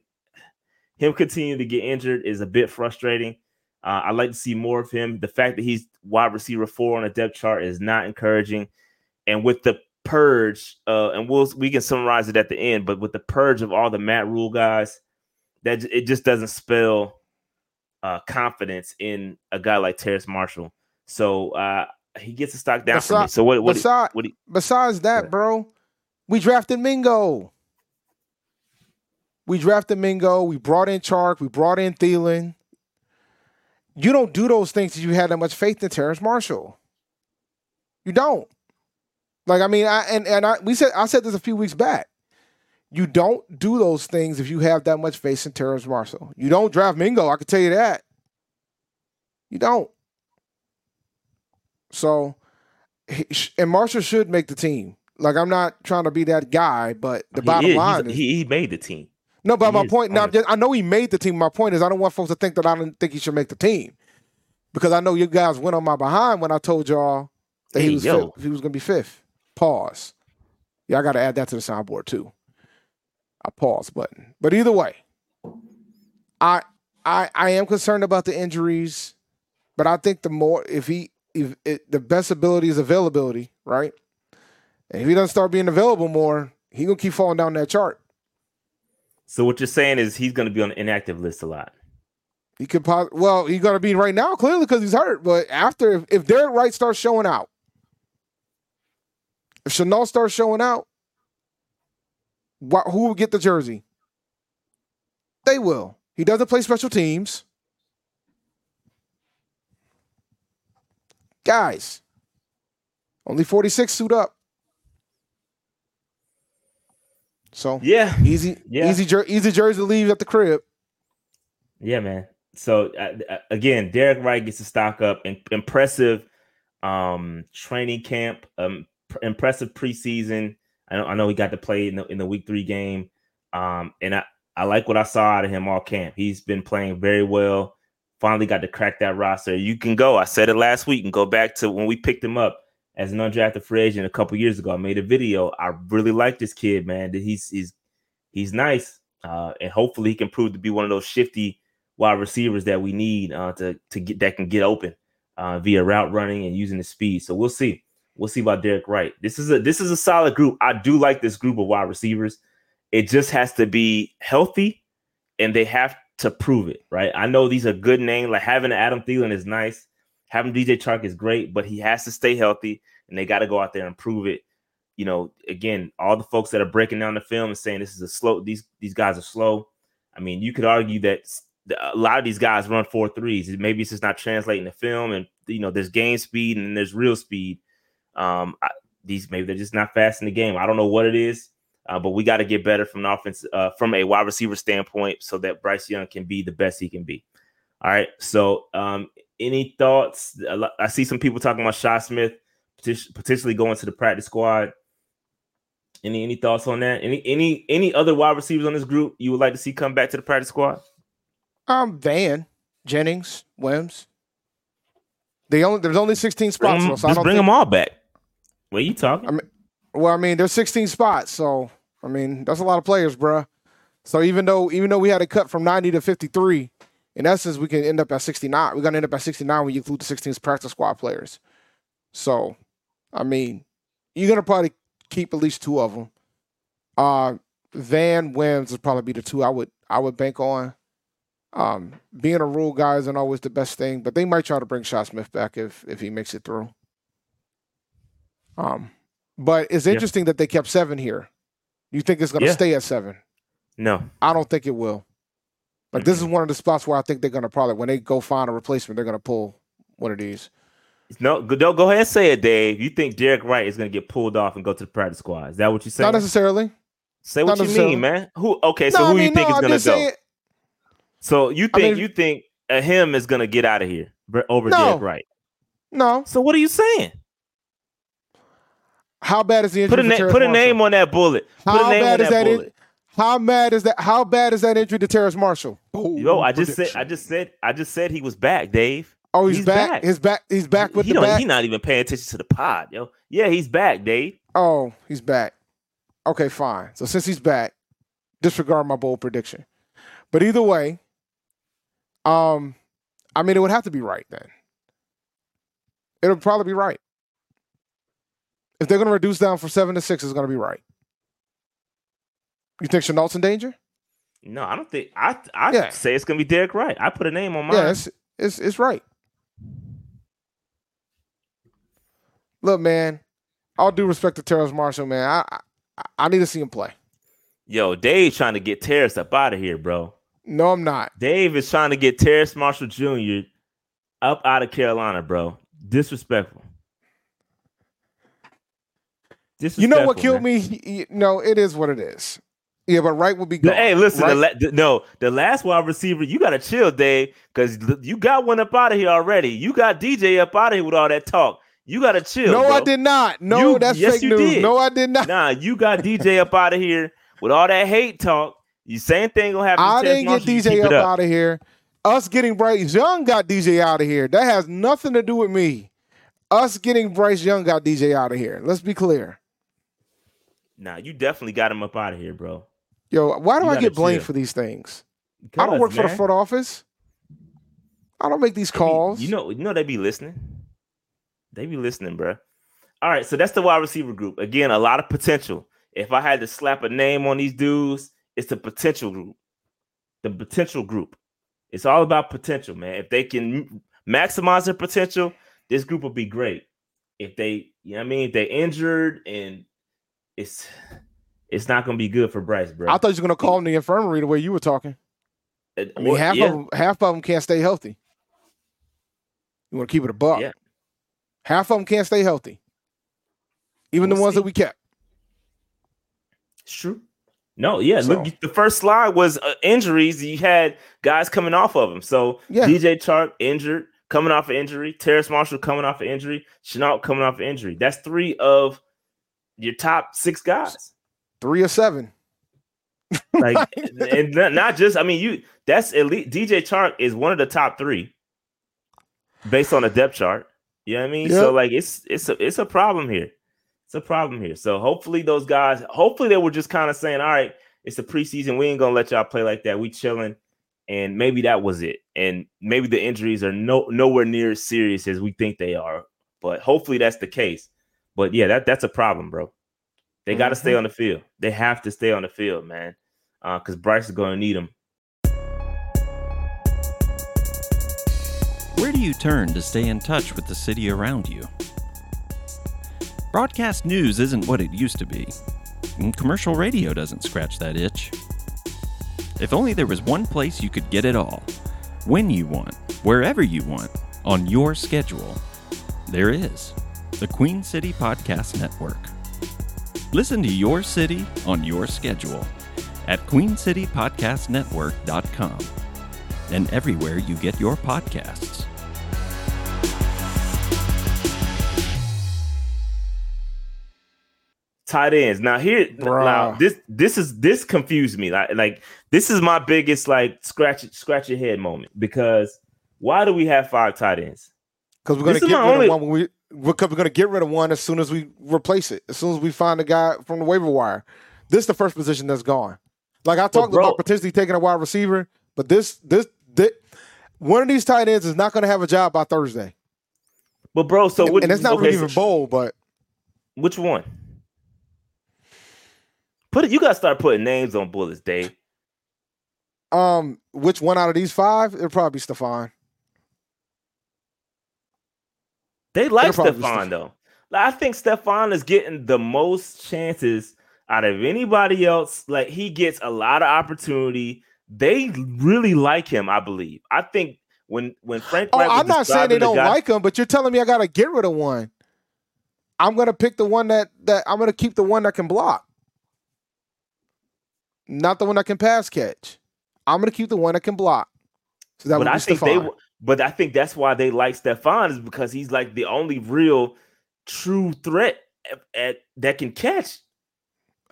him continuing to get injured is a bit frustrating. Uh, I like to see more of him. The fact that he's wide receiver four on a depth chart is not encouraging. And with the purge, uh, and we'll we can summarize it at the end, but with the purge of all the Matt Rhule guys, that it just doesn't spell uh, confidence in a guy like Terrace Marshall. So uh, he gets the stock down for me. So what? What? Besides, what you- besides that, bro, we drafted Mingo. We drafted Mingo. We brought in Chark. We brought in Thielen. You don't do those things if you had that much faith in Terrace Marshall. You don't. Like I mean, I and and I we said I said this a few weeks back. You don't do those things if you have that much faith in Terrace Marshall. You don't draft Mingo. I can tell you that. You don't. So, he, and Marshall should make the team. Like I'm not trying to be that guy, but the he bottom is- line he's- is he, he made the team. no. But he my point now, it. I know he made the team. My point is I don't want folks to think that I don't think he should make the team because I know you guys went on my behind when I told y'all that Hey, he was yo. fifth, he was going to be fifth. Pause. Yeah, I got to add that to the soundboard too. A pause button. But either way, I I I am concerned about the injuries, but I think the more if he if it, the best ability is availability, right? And if he doesn't start being available more, he gonna keep falling down that chart. So what you're saying is he's going to be on the inactive list a lot. He could pos- well, he's gonna be right now clearly because he's hurt. But after if, if Derek Wright starts showing out, if Shenault starts showing out, what, who will get the jersey? They will. He doesn't play special teams. Guys, only 46 suit up. So Yeah, easy, Yeah. easy, jer- easy jersey to leave at the crib. Yeah, man. So uh, uh, again, Derek Wright gets to stock up. In, impressive um, training camp. Um, pr- impressive preseason. I know. I know he got to play in the in the week three game. Um, and I I like what I saw out of him all camp. He's been playing very well. Finally got to crack that roster. You can go. I said it last week. And go back to when we picked him up as an undrafted free agent a couple years ago. I made a video. I really like this kid, man. He's he's he's nice. Uh, and hopefully he can prove to be one of those shifty wide receivers that we need uh, to to get that can get open uh, via route running and using the speed. So we'll see. We'll see about Derek Wright. This is a this is a solid group. I do like this group of wide receivers. It just has to be healthy, and they have to prove it. Right. I know these are good names. Like having Adam Thielen is nice. Having DJ Chark is great, but he has to stay healthy, and they got to go out there and prove it. You know, again, all the folks that are breaking down the film and saying this is a slow. These these guys are slow. I mean, you could argue that a lot of these guys run four threes. Maybe it's just not translating the film, and you know, there's game speed and there's real speed. Um, I, these maybe they're just not fast in the game. I don't know what it is, uh, but we got to get better from an offense, uh, from a wide receiver standpoint, so that Bryce Young can be the best he can be. All right. So, um, any thoughts? I see some people talking about Shi Smith potentially going to the practice squad. Any any thoughts on that? Any any any other wide receivers on this group you would like to see come back to the practice squad? Um, Van Jennings, Wims. They only there's only 16 spots. So I just don't bring think, them all back. What are you talking? I mean, well, I mean, there's 16 spots, so I mean, that's a lot of players, bruh. So even though even though we had a cut from 90 to 53, in essence, we can end up at 69. We're gonna end up at 69 when you include the 16 practice squad players. So, I mean, you're gonna probably keep at least two of them. Uh, Van Wims would probably be the two I would I would bank on. Um, being a Rhule guy isn't always the best thing, but they might try to bring Shi Smith back if if he makes it through. Um, but it's Yeah. interesting that they kept seven here. You think it's going to Yeah. stay at seven? No. I don't think it will. Like this is one of the spots where I think they're going to probably when they go find a replacement, they're going to pull one of these. No, go, don't go ahead and say it, Dave. You think Derek Wright is going to get pulled off and go to the practice squad? Is that what you're saying? Not necessarily. say what not you mean, man. Who? Okay, so no, who I mean, you think no, is going to go? saying- So you I think mean- you think uh, him is going to get out of here over No. Derek Wright? No. So what are you saying? How bad is the injury? Put a na- put a name on that bullet. Put How bad is that that? In, how bad is that? How bad is that injury to Terrace Marshall? Yo, I just said. I just said, I just said he was back, Dave. Oh, he's, he's back. back. His back. He's back with he the back. he not even paying attention to the pod, yo. Yeah, he's back, Dave. Oh, he's back. Okay, fine. So since he's back, disregard my bold prediction. But either way, um, I mean, it would have to be right then. It'll probably be right. If they're going to reduce down from seven to six, it's going to be right. You think Shenault's in danger? No, I don't think. I I Yeah. say it's gonna be Derek Wright. I put a name on mine. Yeah, it's, it's it's right. Look, man, all due respect to Terrace Marshall, man, I, I I need to see him play. Yo, Dave trying to get Terrace up out of here, bro. No, I'm not. Dave is trying to get Terrace Marshall Jr. up out of Carolina, bro. Disrespectful. You know what killed man. me? Y- y- No, it is what it is. Yeah, but right would be The- gone. Hey, listen, the la- the- no, the last wide receiver, you gotta chill, Dave, because you got one up out of here already. You got DJ up out of here with all that talk. You gotta chill. no, bro. I did not. No, You- that's yes, fake you news. did. No, I did not. Nah, you got DJ up out of here with all that hate talk. You same thing gonna happen. I Terrace didn't get DJ keep up, out of here. Us getting Bryce Young got DJ out of here. That has nothing to do with me. Us getting Bryce Young got DJ out of here. Let's be clear. Nah, you definitely got him up out of here, bro. Yo, why do You I get blamed chill. for these things? I don't work for the front office. I don't make these they be- calls. You know, you know they be listening. They be listening, bro. All right, so that's the wide receiver group. Again, a lot of potential. If I had to slap a name on these dudes, it's the potential group. The potential group. It's all about potential, man. If they can maximize their potential, this group will be great. If they, you know what I mean, if they injured and it's it's not gonna be good for Bryce, bro. I thought you were gonna call him the infirmary the way you were talking. I mean, well, half yeah. of them, half of them can't stay healthy. You want to keep it a buck. Yeah. Half of them can't stay healthy. Even the We'll ones see. that we kept. It's true. No, yeah. So- Look, the first slide was uh, injuries. You had guys coming off of them. So Yeah. DJ Chark injured, coming off of injury. Terrace Marshall coming off of injury. Shenault coming off of injury. That's three of your top six guys. Three or seven. Like, and not- just. I mean, you. That's elite. DJ Chark is one of the top three, based on the depth chart. You know what I mean? So like, it's it's a it's a problem here. It's a problem here. So hopefully those guys. Hopefully they were just kind of saying, all right, it's the preseason. We ain't gonna let y'all play like that. We chilling. And maybe that was it. And maybe the injuries are no nowhere near as serious as we think they are. But hopefully that's the case. But yeah, that that's a problem, bro. They got to stay mm-hmm. on the field. They have to stay on the field, man. Uh, because Bryce is going to need them. Where do you turn to stay in touch with the city around you? Broadcast news isn't what it used to be, and commercial radio doesn't scratch that itch. If only there was one place you could get it all, when you want, wherever you want, on your schedule. There is the Queen City Podcast Network. Listen to your city on your schedule at queencitypodcastnetwork.com and everywhere you get your podcasts. Tight ends. Now here, now this this is this confused me. Like like this is my biggest like scratch scratch your head moment because why do we have five tight ends? Because we're gonna This get my rid only- of one when we we're gonna get rid of one as soon as we replace it. As soon as we find a guy from the waiver wire. This is the first position that's gone. Like I talked about potentially taking a wide receiver, but this this, this one of these tight ends is not gonna have a job by Thursday. But bro, so And- what, and it's not okay, really so even bold, but Which one? Put it. You gotta start putting names on bullets, Dave. um, which one out of these five? It'll probably be Stefan. They like It'll probably be Stefan though. Like, I think Stefan is getting the most chances out of anybody else. Like he gets a lot of opportunity. They really like him, I believe. I think when when Frank. Oh, was I'm not saying they the don't guy- like him, but you're telling me I gotta get rid of one. I'm gonna pick the one that that I'm gonna keep the one that can block, not the one that can pass catch. I'm gonna keep the one that can block. So that but would be I think Stephon. they. But I think that's why they like Stefan is because he's like the only real, true threat at, at- that can catch.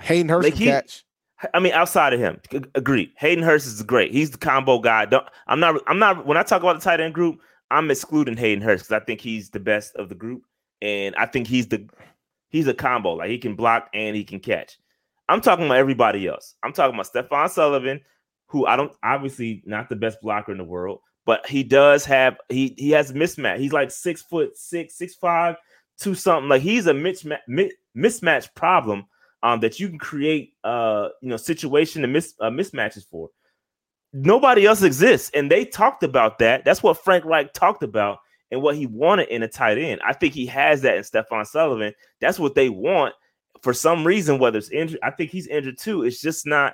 Hayden Hurst like can he- catch. I mean, outside of him, ag- agreed. Hayden Hurst is great. He's the combo guy. Don't, I'm not. I'm not. When I talk about the tight end group, I'm excluding Hayden Hurst because I think he's the best of the group, and I think he's the he's a combo. Like he can block and he can catch. I'm talking about everybody else. I'm talking about Stefan Sullivan, who I don't obviously not the best blocker in the world, but he does have he he has mismatch. He's like six foot six, six five, two something. Like he's a mismatch mismatch problem um, that you can create uh you know situation and mis- uh, mismatches for. Nobody else exists, and they talked about that. That's what Frank Reich talked about and what he wanted in a tight end. I think he has that in Stephon Sullivan. That's what they want for some reason. Whether it's injured, I think he's injured too. It's just not.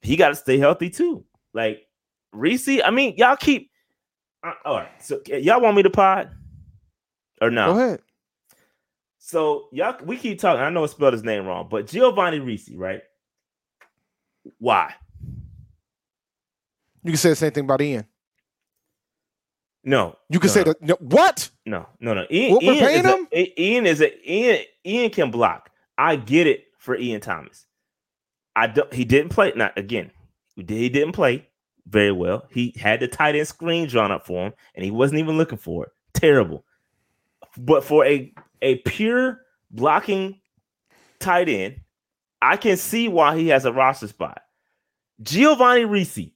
He got to stay healthy too. Like Reese, I mean, y'all keep. Uh, all right, so y'all want me to pod or no? Go ahead. So y'all, we keep talking. I know I spelled his name wrong, but Giovanni Reese, right? Why? You can say the same thing about Ian. No, You can no, say that. No, what? no, no, no. Ian, What we're Ian paying is him? I- Ian is a Ian. Ian can block. I get it for Ian Thomas. I don't. He didn't play. Not again. He didn't play very well. He had the tight end screen drawn up for him, and he wasn't even looking for it. Terrible. But for a a pure blocking tight end, I can see why he has a roster spot. Giovanni Ricci.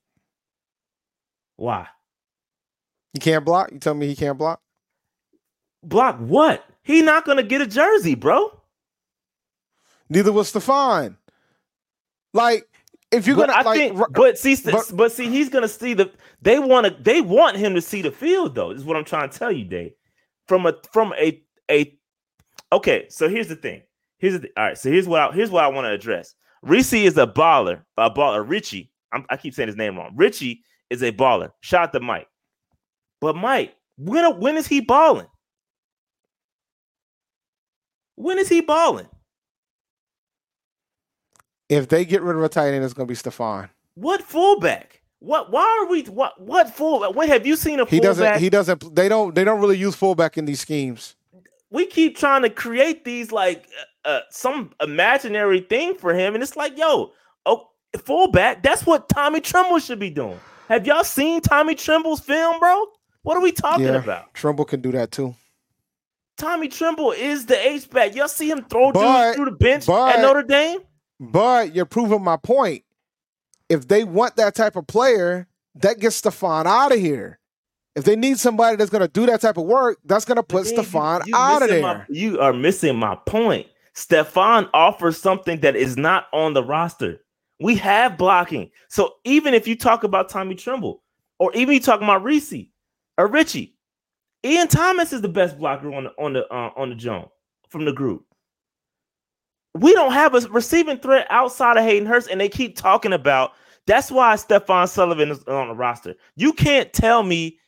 Why? He can't block. You tell me he can't block. Block what? He not gonna get a jersey, bro. Neither was Stefan. Like, if you're But gonna I like, think, r- but see, but- but, see, he's gonna see the. They want to. They want him to see the field, though. Is what I'm trying to tell you, Dave. From a from a a. Okay, so here's the thing. Here's the th- all right. So here's what I, here's what I want to address. Reese is a baller. A baller. Ricci. I'm, I keep saying his name wrong. Ricci is a baller. Shout out to Mike. But Mike, when when is he balling? When is he balling? If they get rid of a tight end, it's going to be Stefon. What fullback? What? Why are we? What? What fullback? When have you seen a He fullback? doesn't. He doesn't. They don't. They don't really use fullback in these schemes. we keep trying to create these like uh, uh, some imaginary thing for him, and it's like, yo, oh, fullback. That's what Tommy Tremble should be doing. Have y'all seen Tommy Tremble's film, bro? What are we talking Yeah. about? Tremble can do that too. Tommy Tremble is the H back. Y'all see him throw But- dudes through the bench but- at Notre Dame? But you're proving my point. If they want that type of player, that gets Stefan out of here. If they need somebody that's going to do that type of work, that's going to put Stefan out of there. my- you are missing my point. Stefan offers something that is not on the roster. We have blocking. So even if you talk about Tommy Tremble, or even you talk about Reese or Ricci, Ian Thomas is the best blocker on the on the uh, on the jump from the group. We don't have a receiving threat outside of Hayden Hurst, and they keep talking about. That's why Stefan Sullivan is on the roster. You can't tell me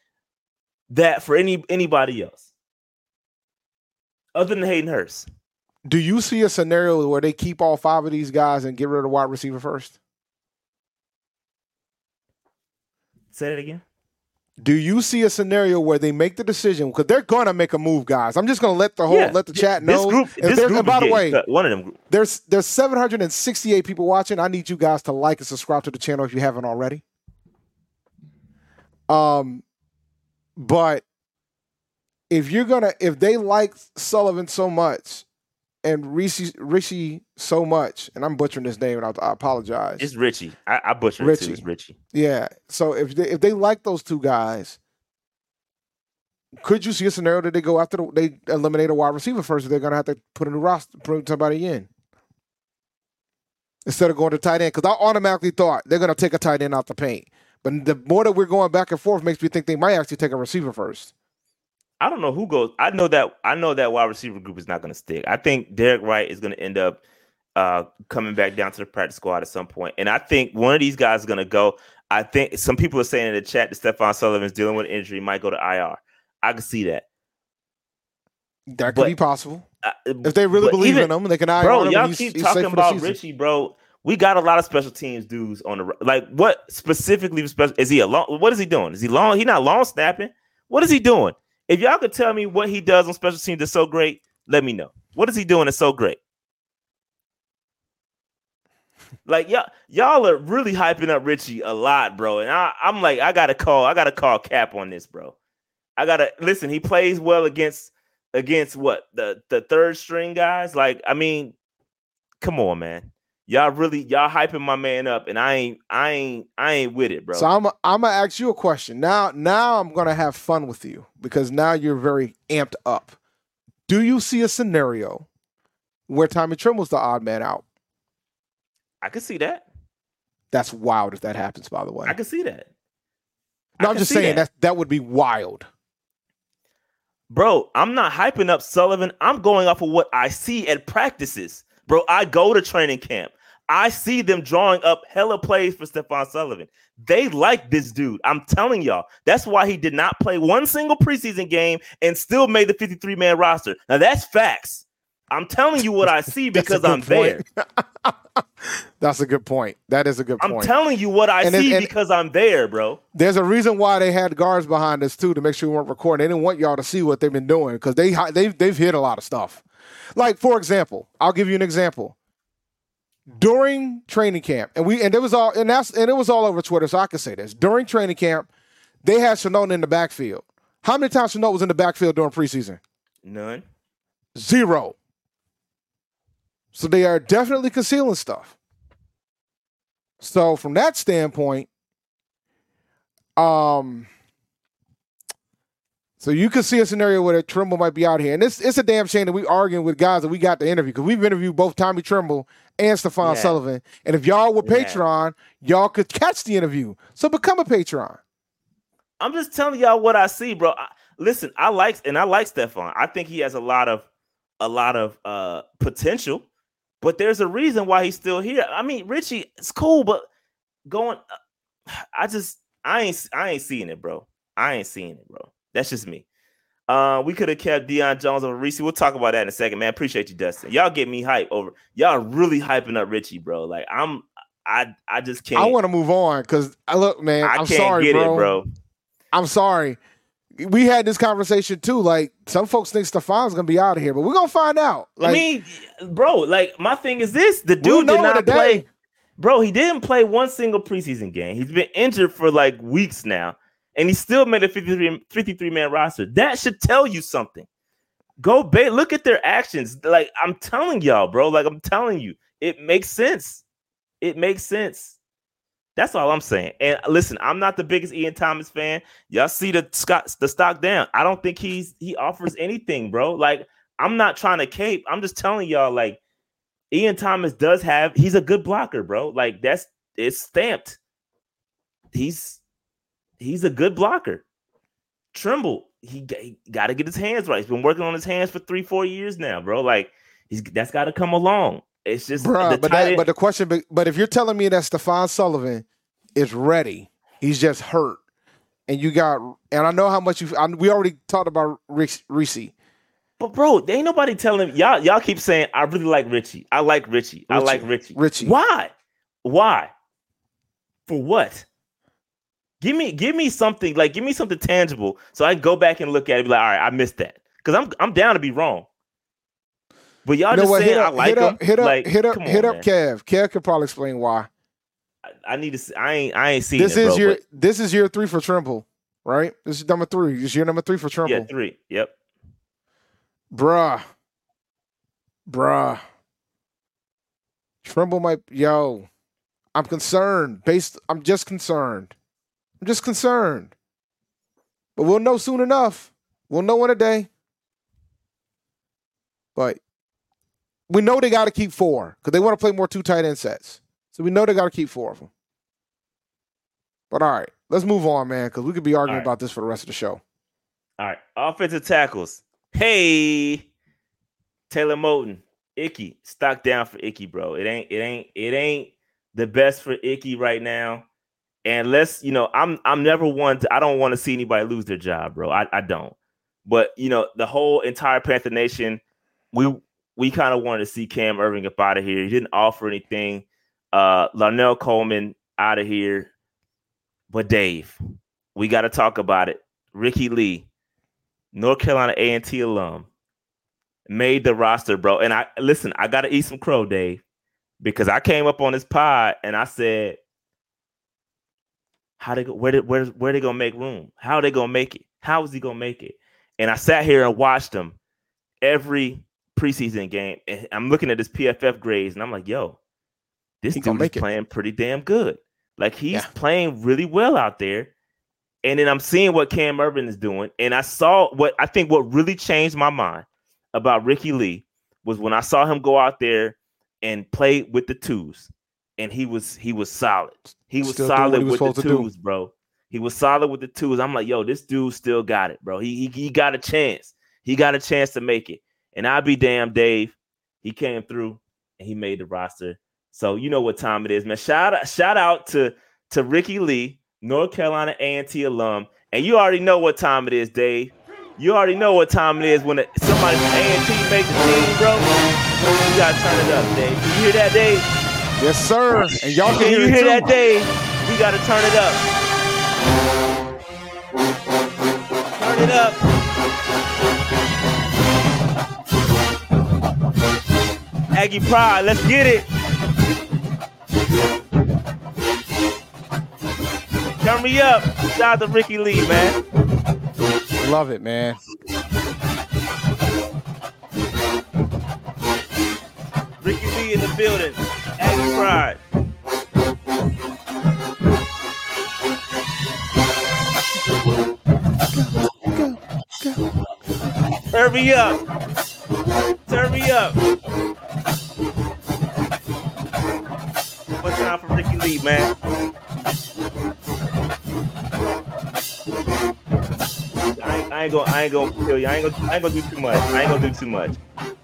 that for any anybody else other than Hayden Hurst. Do you see a scenario where they keep all five of these guys and get rid of the wide receiver first? Say it again. Do you see a scenario where they make the decision because they're going to make a move, guys? I'm just going to let the whole Yeah, let the th- chat This know. group, If this group and by the way, one of them. there's there's 768 people watching. I need you guys to like and subscribe to the channel if you haven't already. Um, but if you're gonna if they like Sullivan so much and Rishi Rishi so much, and I'm butchering this name, and I, I apologize. It's Ricci. I, I butchered it too. It's Ricci. Yeah. So if they, if they like those two guys, could you see a scenario that they go after the, they eliminate a wide receiver first? They're gonna have to put a new roster, put somebody in instead of going to tight end. Because I automatically thought they're gonna take a tight end out the paint. But the more that we're going back and forth makes me think they might actually take a receiver first. I don't know who goes. I know that I know that wide receiver group is not going to stick. I think Derek Wright is going to end up uh, coming back down to the practice squad at some point, and I think one of these guys is going to go. I think some people are saying in the chat that Stephon Sullivan's dealing with an injury, might go to IR. I can see that. That could But- be possible Uh, if they really believe even- in him. They can IR bro, y'all keep talking about. Ricci, bro. We got a lot of special teams dudes on the like. What specifically special is he a long? What is he doing? Is he long? He not long snapping. What is he doing? If y'all could tell me what he does on special teams that's so great, let me know. What is he doing that's so great? Like y'all, y'all are really hyping up Ricci a lot, bro. And I, I'm like, I gotta call, I gotta call Cap on this, bro. I gotta listen. He plays well against against what the the third string guys. Like, I mean, come on, man. Y'all really y'all hyping my man up, and I ain't I ain't I ain't with it, bro. So I'm I'm gonna ask you a question now. Now I'm gonna have fun with you because now you're very amped up. Do you see a scenario where Tommy Tremble's the odd man out? I can see that. That's wild if that happens. By the way, I can see that. No, I'm just saying that. that. that would be wild. Bro, I'm not hyping up Sullivan. I'm going off of what I see at practices. Bro, I go to training camp. I see them drawing up hella plays for Stephon Sullivan. They like this dude. I'm telling y'all. That's why he did not play one single preseason game and still made the 53 man roster. Now, that's facts. I'm telling you what I see because I'm there. That's a good point. That is a good I'm point. telling you what I And see and- because I'm there, bro. There's a reason why they had guards behind us too to make sure we weren't recording. They didn't want y'all to see what they've been doing because they they've they've hit a lot of stuff. Like for example, I'll give you an example. During training camp, and we and it was all and that's and it was all over Twitter, so I can say this. During training camp, they had Shenault in the backfield. How many times Shenault was in the backfield during preseason? None. Zero. So they are definitely concealing stuff. So from that standpoint, um, so you could see a scenario where Tremble might be out here, and it's it's a damn shame that we arguing with guys that we got to interview because we've interviewed both Tommy Tremble and Stephon Yeah. Sullivan, and if y'all were Yeah. Patreon, y'all could catch the interview. So become a Patreon. I'm just telling y'all what I see, bro. I, listen, I like and I like Stefan. I think he has a lot of a lot of uh potential, but there's a reason why he's still here. I mean, Ricci, it's cool, but going, uh, I just I ain't I ain't seeing it, bro. I ain't seeing it, bro. That's just me. Uh, we could have kept Deion Jones over Reese. We'll talk about that in a second, man. Appreciate you, Dustin. Y'all get me hype over. Y'all really hyping up Ricci, bro. Like I'm, I, I just can't. I want to move on because I look, man. I I'm can't sorry, get bro. it, bro. I'm sorry. We had this conversation too. Like some folks think Stefan's gonna be out of here, but we're gonna find out. Like, I mean, bro, like my thing is this: the dude did not play. Bro, he didn't play one single preseason game. He's been injured for like weeks now, and he still made a 53, 53 man roster. That should tell you something. Go bait. Look at their actions. Like I'm telling y'all, bro. Like I'm telling you, it makes sense. It makes sense. That's all I'm saying. And listen, I'm not the biggest Ian Thomas fan. Y'all see the Scott the stock down. I don't think he's he offers anything, bro. Like I'm not trying to cape. I'm just telling y'all, like Ian Thomas does have. He's a good blocker, bro. Like that's it's stamped. He's he's a good blocker. Tremble, he, got to get his hands right. He's been working on his hands for three, four years now, bro. Like he's that's got to come along. It's just Bruh, the but that, but the question, but if you're telling me that Stefan Sullivan is ready, he's just hurt, and you got, and I know how much you. I, we already talked about Reese. But bro, there ain't nobody telling y'all. Y'all keep saying I really like Ricci. I like Ricci. I like Ricci. Ricci. Why? Why? For what? Give me, give me something like, give me something tangible, so I can go back and look at it. And be like, all right, I missed that because I'm, I'm down to be wrong. But y'all You know just what? saying Hit I up, like hit him. up, hit up, like, hit up, come hit up. man. Kev. Kev could probably explain why. I, I need to. See, I ain't, I ain't seen This it, is bro, your, but- this is your three for Tremble, right? This is number three. This is your number three for Tremble, yeah, three. Yep. bruh, bruh. Tremble might, yo. I'm concerned. Based, I'm just concerned. I'm just concerned. But we'll know soon enough. We'll know in a day. But we know they got to keep four because they want to play more two tight end sets. So we know they got to keep four of them. But all right, let's move on, man, because we could be arguing right. about this for the rest of the show. All right, offensive tackles. Hey, Taylor Moton, Icky, stock down for Icky, bro. It ain't, it ain't, it ain't the best for Icky right now. And let's, you know, I'm, I'm never one to. I don't want to see anybody lose their job, bro. I, I don't. But you know, the whole entire Panther Nation, we, we kind of wanted to see Cam Erving up out of here. He didn't offer anything. Uh, Larnell Coleman out of here. But Dave, we got to talk about it. Ricky Lee, North Carolina A&T alum, made the roster, bro. And I listen, I got to eat some crow, Dave, because I came up on this pod and I said, "How they go? Where did where where they gonna make room? How are they gonna make it? How is he gonna make it?" And I sat here and watched him every preseason game. And I'm looking at his PFF grades, and I'm like, "Yo, this He dude is make it. playing pretty damn good. Like he's Yeah. playing really well out there." And then I'm seeing what Cam Erving is doing. And I saw what I think what really changed my mind about Ricky Lee was when I saw him go out there and play with the twos. And he was he was solid. He was Still solid he was with the supposed to do. twos, bro. He was solid with the twos. I'm like, yo, this dude still got it, bro. He, he he got a chance. He got a chance to make it. And I'll be damned, Dave. He came through and he made the roster. So you know what time it is, man. Shout out, shout out to to Ricky Lee, North Carolina A&T alum. And you already know what time it is, Dave. You already know what time it is when somebody from A&T make the team, bro. You gotta turn it up, Dave. You hear that, Dave? Yes, sir. And y'all can hear you hear that, Dave? We gotta turn it up. Turn it up. Aggie Pride, let's get it. Turn me up. Shout out to Ricky Lee, man. Love it, man. Ricky Lee in the building. Pride. Turn me up. Turn me up. One time for Ricky Lee, man. I ain't, gonna, I ain't gonna kill you. I ain't gonna, I ain't gonna do too much. I ain't gonna do too much.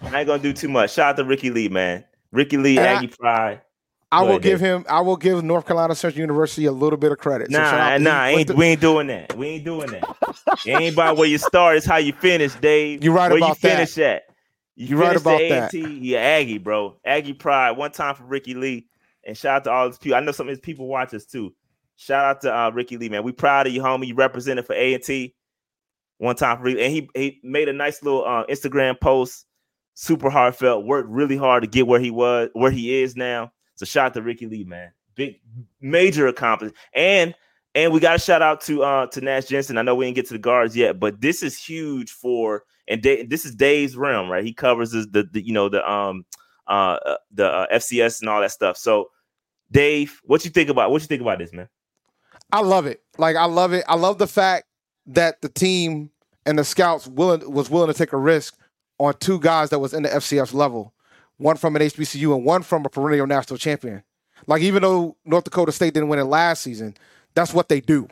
I ain't gonna do too much. Shout out to Ricky Lee, man. Ricky Lee, And I- Aggie Pride. I will give him. I will give North Carolina Central University a little bit of credit. So Nah, nah, ain't, we ain't doing that. We ain't doing that. it ain't about where you start, it's how you finish, Dave. You're right where about you that. finish at. You right about at that. A&T, Yeah, Aggie, bro. Aggie pride. One time for Ricky Lee. And shout out to all his people. I know some of his people watch us too. Shout out to uh, Ricky Lee, man. We proud of you, homie. You represented for A&T. One time for. And he, he made a nice little uh, Instagram post. Super heartfelt. Worked really hard to get where he was, where he is now. So shout out to Ricky Lee, man. Big major accomplishment. And and we got a shout out to uh to Nash Jensen. I know we didn't get to the guards yet, but this is huge for and this is Dave's realm, right? He covers the, the, the you know the um uh uh, the uh, FCS and all that stuff. So Dave, what you think about what you think about this, man? I love it. Like I love it. I love the fact that the team and the scouts willing was willing to take a risk on two guys that was in the FCS level, one from an HBCU and one from a perennial national champion. Like even though North Dakota State didn't win it last season, that's what they do.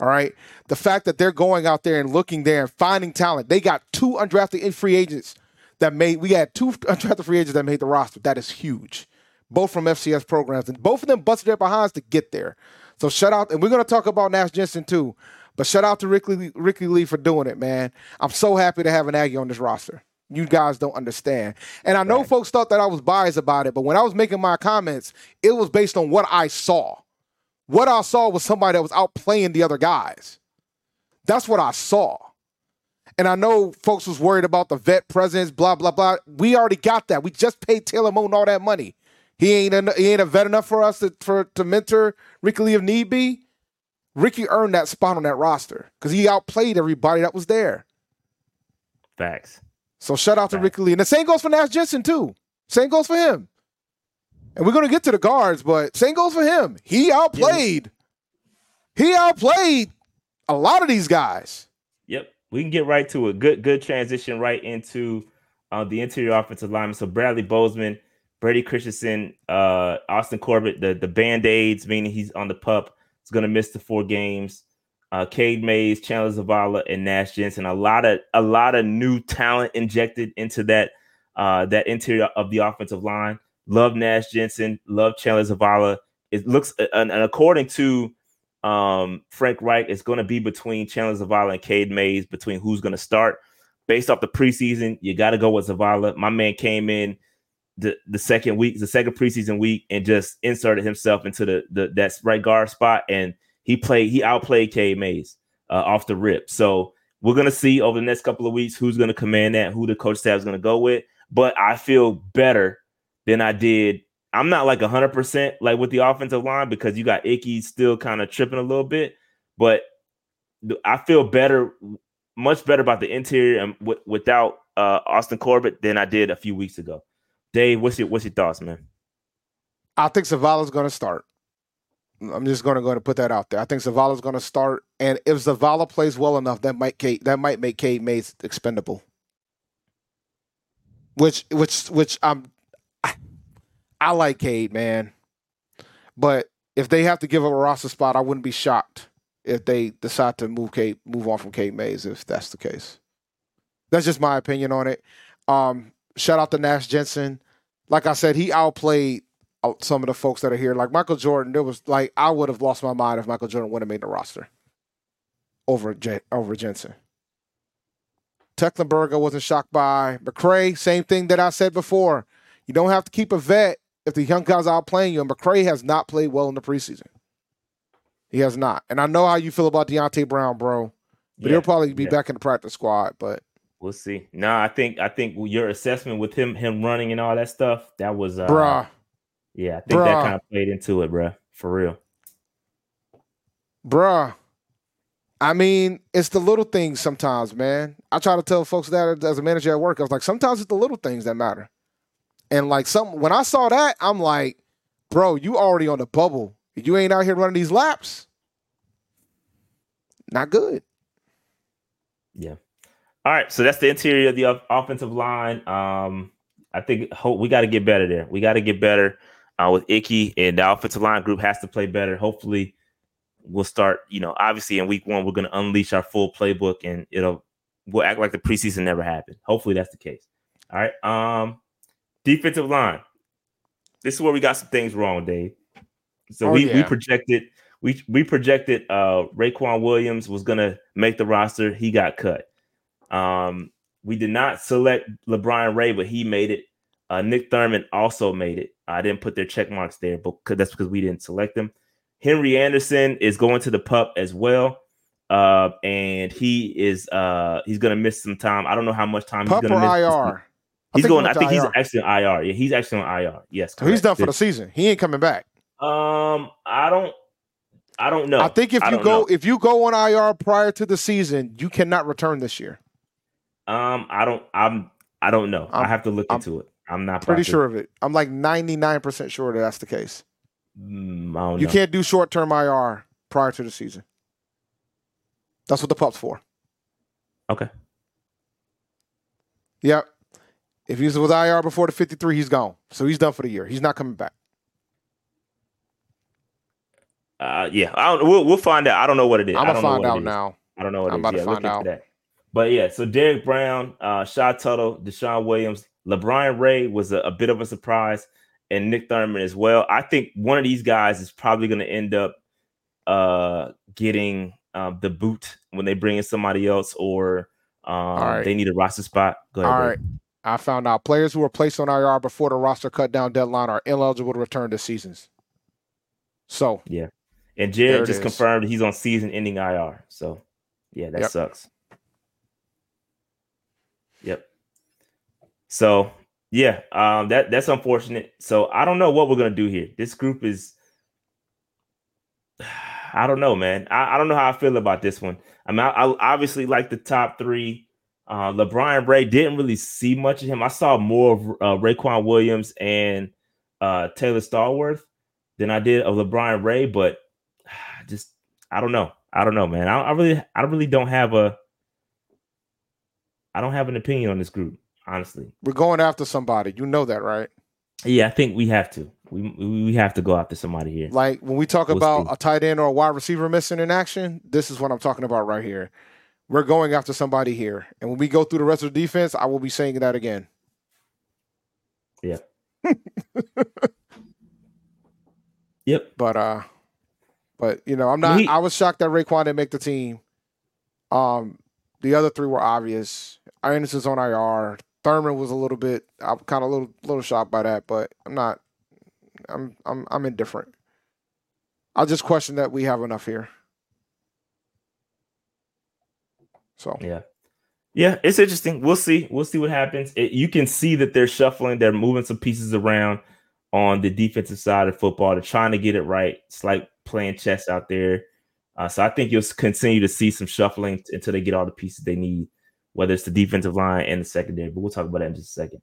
All right. The fact that they're going out there and looking there and finding talent, they got two undrafted free agents that made. We had two undrafted free agents that made the roster. That is huge. Both from FCS programs, and both of them busted their behinds to get there. So shout out, and we're gonna talk about Nash Jensen too. But shout out to Ricky Ricky Lee for doing it, man. I'm so happy to have an Aggie on this roster. You guys don't understand. And I know folks thought that I was biased about it, but when I was making my comments, it was based on what I saw. What I saw was somebody that was outplaying the other guys. That's what I saw. And I know folks was worried about the vet presence, blah blah blah. We already got that. We just paid Taylor Moton all that money. He ain't en- he ain't a vet enough for us to for to mentor Ricky Lee if need be. Ricky earned that spot on that roster because he outplayed everybody that was there. Facts. So shout out to Right. Ricky Lee. And the same goes for Nash Jensen too. Same goes for him. And we're gonna get to the guards, but same goes for him. He outplayed. He outplayed a lot of these guys. Yep, we can get right to a Good, good transition right into uh, the interior offensive lineman. So Bradley Bozeman, Brady Christensen, uh, Austin Corbett, the the band aids, meaning he's on the pup, is going to miss the four games. Uh, Cade Mays, Chandler Zavala, and Nash Jensen. A lot of a lot of new talent injected into that uh, that interior of the offensive line. Love Nash Jensen. Love Chandler Zavala. It looks and, and according to um, Frank Reich, it's going to be between Chandler Zavala and Cade Mays between who's going to start. Based off the preseason, you got to go with Zavala. My man came in the, the second week, the second preseason week, and just inserted himself into the, the that right guard spot, and he played. He outplayed Cade Mays uh, off the rip. So we're gonna see over the next couple of weeks who's to command that, who the coach staff is to go with. But I feel better than I did. I'm not like 100% like with the offensive line because you got Icky still kind of tripping a little bit, but I feel better, much better about the interior and w- without uh, Austin Corbett than I did a few weeks ago. Dave, what's your what's your thoughts, man? I think Zavala's going to start. I'm just going to go and put that out there. I think Zavala's going to start, and if Zavala plays well enough, that might Cade, that might make Cade Mays expendable. Which which which I'm I, I like Cade, man. But if they have to give up a roster spot, I wouldn't be shocked if they decide to move Cade move on from Cade Mays if that's the case. That's just my opinion on it. Um, shout out to Nash Jensen. Like I said, he outplayed some of the folks that are here. Like Michael Jordan, there was like I would have lost my mind if Michael Jordan would have made the roster over J- over Jensen. Tecklenburg, I wasn't shocked by. McCray, same thing that I said before. You don't have to keep a vet if the young guys are outplaying you. And McCray has not played well in the preseason. He has not. And I know how you feel about Deonte Brown, bro. But Yeah, he'll probably be yeah. back in the practice squad. But We'll see. No, I think I think your assessment with him him running and all that stuff that was uh, bruh, Yeah, I think that kind of played into it, bruh. For real. bruh. I mean, it's the little things sometimes, man. I try to tell folks that as a manager at work. I was like, sometimes it's the little things that matter. And like some when I saw that, I'm like, bro, you already on the bubble. You ain't out here running these laps. Not good. Yeah. All right. So that's the interior of the offensive line. Um, I think hope we got to get better there. We got to get better uh, with Icky, and the offensive line group has to play better. Hopefully, we'll start. You know, obviously in week one, we're going to unleash our full playbook, and it'll we'll act like the preseason never happened. Hopefully, that's the case. All right. Um, defensive line. this is where we got some things wrong, Dave. So Oh, we, we projected we we projected uh Raequan Williams was gonna make the roster. He got cut. Um, we did not select LaBryan Ray, but he made it. Uh, Nick Thurman also made it. I didn't put their check marks there, but that's because we didn't select them. Henry Anderson is going to the pup as well. Uh, and he is uh he's gonna miss some time. I don't know how much time Pup he's gonna miss. IR? I He's think going. went I think he's actually on IR. Yeah, he's actually on IR. Yes, So he's done for the season. He ain't coming back. Um, I don't. I don't know. I think if I you go know. if you go on IR prior to the season, you cannot return this year. um, I don't. I'm. I don't know. i I'm- have to look I'm into it. I'm not Pretty sure of it. I'm like 99% sure that that's the case. Mm, I don't You know. can't do short term IR prior to the season. That's what the pup's for. Okay. Yep. If he was with IR before the 53, he's gone. So he's done for the year. He's not coming back. Uh, yeah. I don't. We'll, we'll find out. I don't know what it is. I'm gonna find out now. I don't know what I'm it is. about to Yeah, find out. that. But yeah, so Derrick Brown, uh, Shy Tuttle, DeShawn Williams, LaBryan Ray was a, a bit of a surprise, and Nick Thurman as well. I think one of these guys is probably going to end up uh, getting um, the boot when they bring in somebody else, or um, right. they need a roster spot. Go ahead. All Dave. I found out players who were placed on IR before the roster cut down deadline are ineligible to return to seasons. So yeah, And Jared just is. confirmed he's on season-ending IR. So yeah, that Yep. sucks. Yep. So yeah, um, that that's unfortunate. So I don't know what we're gonna do here. This group is, I don't know, man. I, I don't know how I feel about this one. I mean, I, I obviously like the top three. Uh, LaBryan Ray didn't really see much of him. I saw more of uh, Raequan Williams and uh, Taylor Stallworth than I did of LaBryan Ray, but just I don't know. I don't know, man. I, I really, I really don't have a, I don't have an opinion on this group, honestly. we're going after somebody. You know that, right? Yeah, I think we have to. We we have to go after somebody here. Like when we talk We'll about see. a tight end or a wide receiver missing in action, this is what I'm talking about right here. We're going after somebody here. And when we go through the rest of the defense, I will be saying that again. Yeah. Yep. But uh but you know, I'm not he- I was shocked that Raequan didn't make the team. Um the other three were obvious. Anderson's on IR. Thurman was a little bit I'm kind of a little little shocked by that, but I'm not I'm I'm I'm indifferent. I'll just question that we have enough here. So Yeah. Yeah, it's interesting. We'll see. We'll see what happens. It, you can see that they're shuffling, they're moving some pieces around on the defensive side of football. They're trying to get it right. It's like playing chess out there. Uh, so I think you'll continue to see some shuffling t- until they get all the pieces they need, whether it's the defensive line and the secondary. But we'll talk about that in just a second.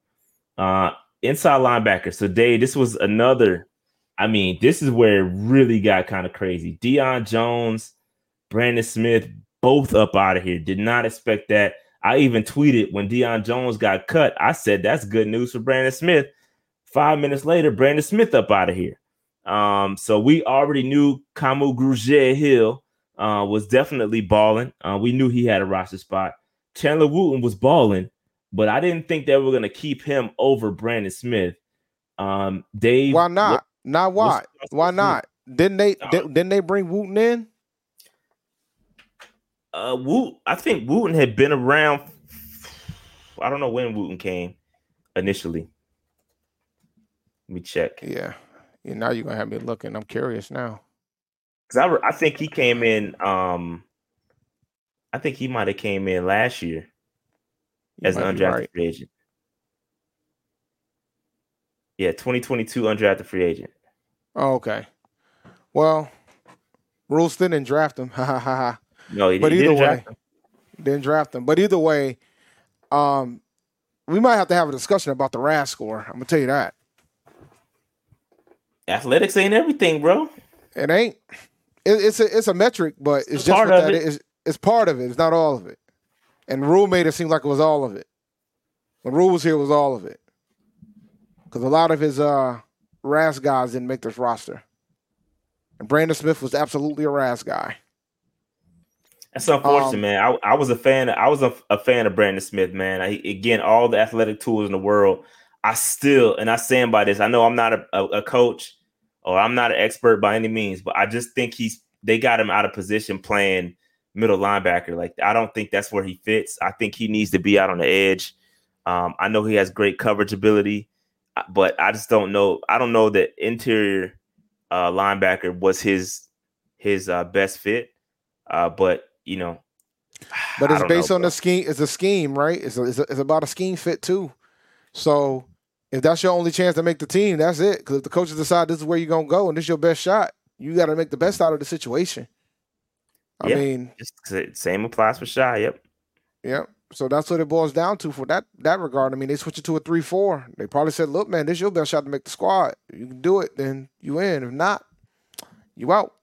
Uh, inside linebacker. So Dave, this was another. I mean, this is where it really got kind of crazy. Deion Jones, Brandon Smith, both up out of here. Did not expect that. I even tweeted when Deion Jones got cut. I said that's good news for Brandon Smith. Five minutes later, Brandon Smith up out of here. Um, so we already knew Kamu Grugier-Hill uh, was definitely balling. Uh, we knew he had a roster spot. Chandler Wooten was balling, but I didn't think they were going to keep him over Brandon Smith. Um, Dave, why not? Not why? Why not? Didn't they Uh, didn't they bring Wooten in? uh Woot, I think Wooten had been around. I don't know when Wooten came initially. Let me check. Yeah. Yeah, now you're gonna have me looking. I'm curious now. Because I, I think he came in. Um, I think he might have came in last year You as an undrafted right. free agent. Yeah, 2022 undrafted free agent. Oh, okay. Well, Rulston didn't draft him. Ha ha ha ha. No, he, But he either didn't way- him. Didn't draft him. But either way, um, we might have to have a discussion about the RAS score. I'm gonna tell you that. Athletics ain't everything, bro. It ain't. It, it's a it's a metric, but it's, It's just what that it. is. It's part of it. It's not all of it. And Rhule made it seem like it was all of it. When Rhule was here, it was all of it. Because a lot of his uh RAS guys didn't make this roster. And Brandon Smith was absolutely a RAS guy. That's unfortunate, Um, man. I, I was a fan. I was a, a fan of Brandon Smith, man. I, again, all the athletic tools in the world. I still, and I stand by this. I know I'm not a, a, a coach or I'm not an expert by any means, but I just think he's they got him out of position playing middle linebacker. Like I don't think that's where he fits. I think he needs to be out on the edge. Um, I know he has great coverage ability, uh, but I just don't know. I don't know that interior uh, linebacker was his his uh, best fit. Uh, but you know, But it's based know, on bro. the scheme. It's a scheme, right? It's, a, it's, a, it's about a scheme fit too. So if that's your only chance to make the team, that's it. Because if the coaches decide this is where you're gonna go and this is your best shot, you got to make the best out of the situation. I Yeah. mean, Just- same applies for Shy. Yep. Yep. So that's what it boils down to for that that regard. I mean, they switched it to a three four. They probably said, "Look, man, this is your best shot to make the squad. You can do it, then you in. If not, you out."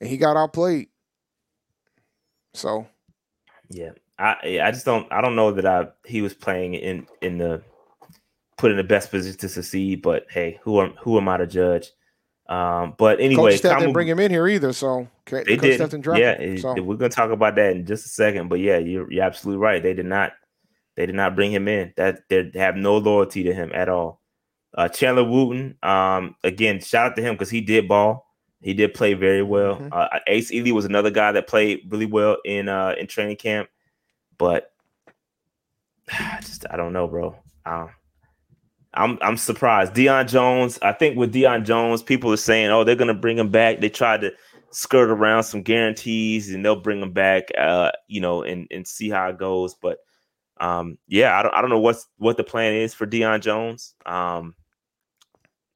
And he got outplayed. So Yeah, I I just don't I don't know that I he was playing in in the put in the best position to succeed. But hey, who am who am I to judge? Um, but anyway, coach staff didn't bring him in here either. So they coach did. staff didn't draft Yeah, him. So we're gonna talk about that in just a second. But yeah, you're you're absolutely right. They did not they did not bring him in. That they have no loyalty to him at all. Uh, Chandler Wooten, um, again, shout out to him because he did ball. He did play very well. Mhm. Uh, Ace Eley was another guy that played really well in uh, in training camp, but I just I don't know, bro. Um, I'm I'm surprised. Deion Jones. I think with Deion Jones, people are saying, "Oh, they're gonna bring him back." They tried to skirt around some guarantees, and they'll bring him back. Uh, you know, and and see how it goes. But um, yeah, I don't I don't know what's what the plan is for Deion Jones. Um,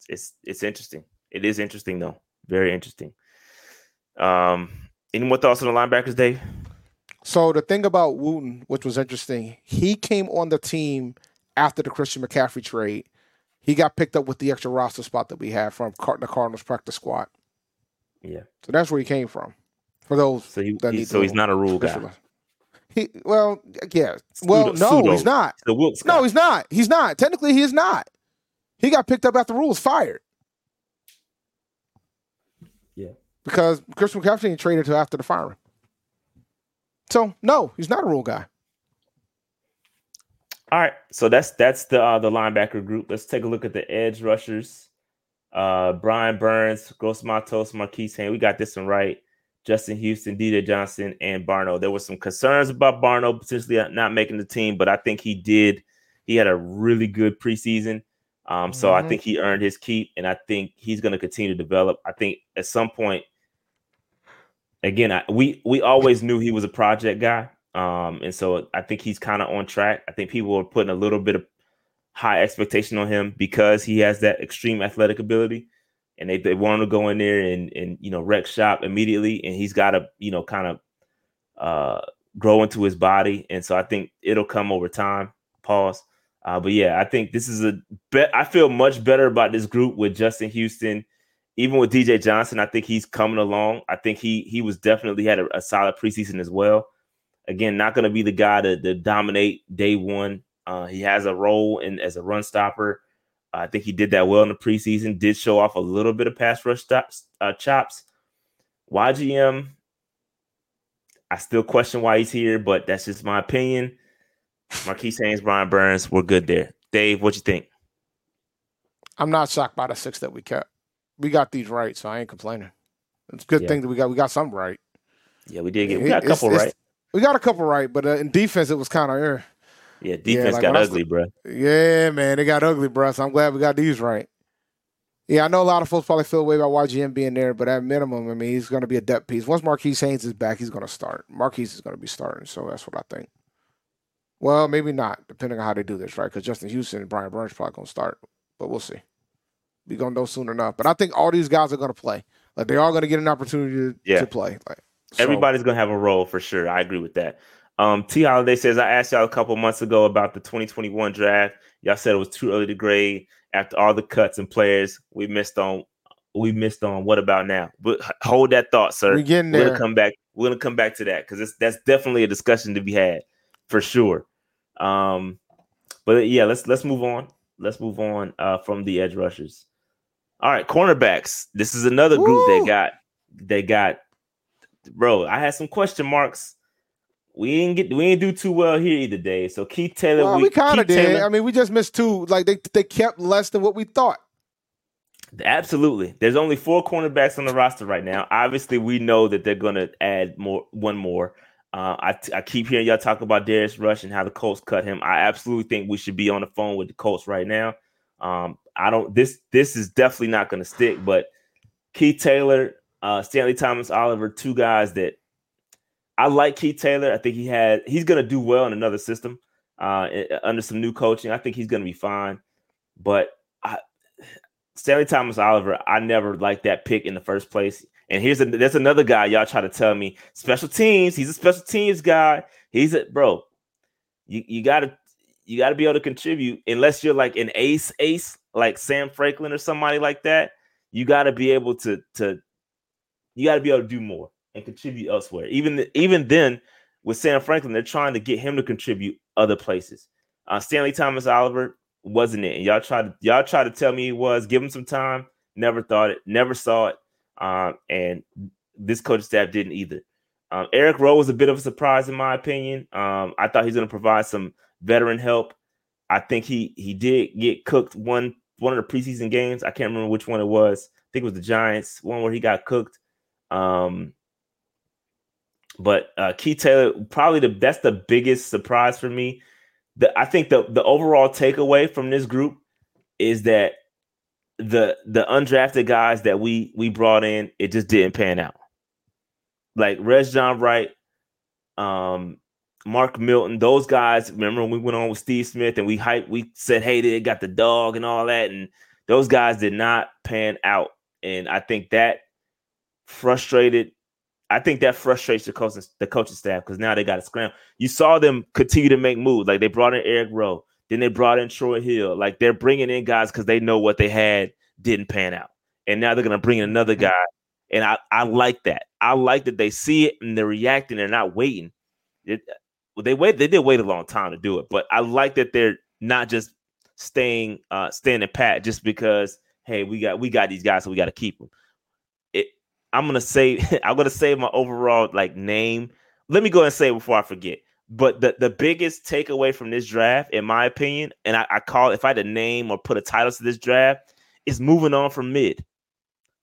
it's it's interesting. It is interesting though. Very interesting. Um, any more thoughts on the linebackers, Dave? So the thing about Wooten, which was interesting, he came on the team after the Christian McCaffrey trade. He got picked up with the extra roster spot that we had from the Cardinals practice squad. Yeah. So that's where he came from. For those So he, that he- need so to he's not a Rhule guy. He well, yeah. Well, Pseudo- no, he's not. The Wilks No, guy. he's not. He's not. Technically, he is not. He got picked up after Rhule's fired. Yeah. Because Christian McCaffrey didn't trade until after the firing. So no, he's not a Rhule guy. All right, so that's that's the uh, the linebacker group. Let's take a look at the edge rushers. Uh, Brian Burns, Gross Matos, Marquis Haynes. We got this one right. Justin Houston, DJ Johnson, and Barno. There was some concerns about Barno potentially not making the team, but I think he did. He had a really good preseason. Um, so I Mhm. think he earned his keep, and I think he's going to continue to develop. I think at some point, again, I, we we always knew he was a project guy, um, and so I think he's kind of on track. I think people are putting a little bit of high expectation on him because he has that extreme athletic ability, and they, they want to go in there and and you know wreck shop immediately, and he's got to you know kind of uh, grow into his body, and so I think it'll come over time. Pause. Uh, but yeah, I think this is a bet. I feel much better about this group with Justin Houston, even with DJ Johnson. I think he's coming along. I think he he was definitely had a, a solid preseason as well. Again, not going to be the guy to, to dominate day one. Uh, he has a role in as a run stopper. I think he did that well in the preseason. Did show off a little bit of pass rush stops, uh, chops. YGM, I still question why he's here, but that's just my opinion. Marquis Haynes, Brian Burns, we're good there. Dave, what you think? I'm not shocked by the six that we kept. We got these right, so I ain't complaining. It's a good Yeah. thing that we got we got some right. Yeah, we did get we got a couple it's- right. We got a couple right, but uh, in defense it was kind of uh, Yeah, defense like got ugly, bro. yeah, man, they got ugly, bro. So I'm glad we got these right. Yeah, I know a lot of folks probably feel way about YGM being there, but at minimum, I mean, he's going to be a depth piece. Once Marquis Haynes is back, he's going to start. Marquis is going to be starting, so that's what I think. Well, maybe not, depending on how they do this, right? Because Justin Houston and Brian Burns probably going to start, but we'll see. We're gonna know soon enough. But I think all these guys are going to play. Like they are going to get an opportunity to, Yeah. to play. Like so- Everybody's gonna have a role for sure. I agree with that. Um, T Holiday says I asked y'all a couple months ago about the 2021 draft. Y'all said it was too early to grade after all the cuts and players we missed on. We missed on. What about now? But hold that thought, sir. We getting We're gonna come back. We're gonna come back to that because that's definitely a discussion to be had for sure. Um, but yeah, let's let's move on. Let's move on uh, from the edge rushers. All right, cornerbacks. This is another group Woo! they got. They got, bro. I had some question marks we didn't get we didn't do too well here either, Dave. So Keith Taylor, Well, we, kind of did. I mean, we just missed two. Like they they kept less than what we thought. Absolutely. There's only four cornerbacks on the roster right now. Obviously, we know that they're going to add more, one more. Uh, I, I keep hearing y'all talk about Darius Rush and how the Colts cut him. I absolutely think we should be on the phone with the Colts right now. Um, I don't. This this is definitely not going to stick. But Keith Taylor, uh, Stanley Thomas Oliver, two guys that I like. Keith Taylor, I think he had he's going to do well in another system uh, under some new coaching. I think he's going to be fine. But I, Stanley Thomas Oliver, I never liked that pick in the first place. And here's a, there's another guy y'all try to tell me special teams. He's a special teams guy. He's a bro. You you gotta you gotta be able to contribute unless you're like an ace ace like Sam Franklin or somebody like that. You gotta be able to to you gotta be able to do more and contribute elsewhere. Even even then with Sam Franklin, they're trying to get him to contribute other places. Uh, Stanley Thomas Oliver wasn't it, and y'all tried to y'all tried to tell me he was. Give him some time. Never thought it. Never saw it. Um, and this coaching staff didn't either. Um, Eric Rowe was a bit of a surprise in my opinion. Um, I thought he's going to provide some veteran help. I think he he did get cooked one one of the preseason games. I can't remember which one it was. I think it was the Giants one where he got cooked. Um, but uh, Keith Taylor probably the that's the biggest surprise for me. The I think the the overall takeaway from this group is that the the undrafted guys that we we brought in, it just didn't pan out. Like Rejzohn Wright, um, Mark Milton, those guys. Remember when we went on with Steve Smith and we hyped, we said, "Hey, they got the dog and all that," and those guys did not pan out. And I think that frustrated. I think that frustrates the coaching the coaching staff because now they got to scramble. You saw them continue to make moves, like they brought in Eric Rowe. Then they brought in Troy Hill. Like they're bringing in guys because they know what they had didn't pan out. And now they're going to bring in another guy. And I, I like that. I like that they see it and they're reacting. They're not waiting. It, well, they wait. They did wait a long time to do it, but I like that they're not just staying uh standing pat just because hey we got we got these guys so we got to keep them. I'm gonna say I'm gonna say my overall like name. Let me go and say before I forget. But the, the biggest takeaway from this draft, in my opinion, and I, I call if I had to name or put a title to this draft, is moving on from mid.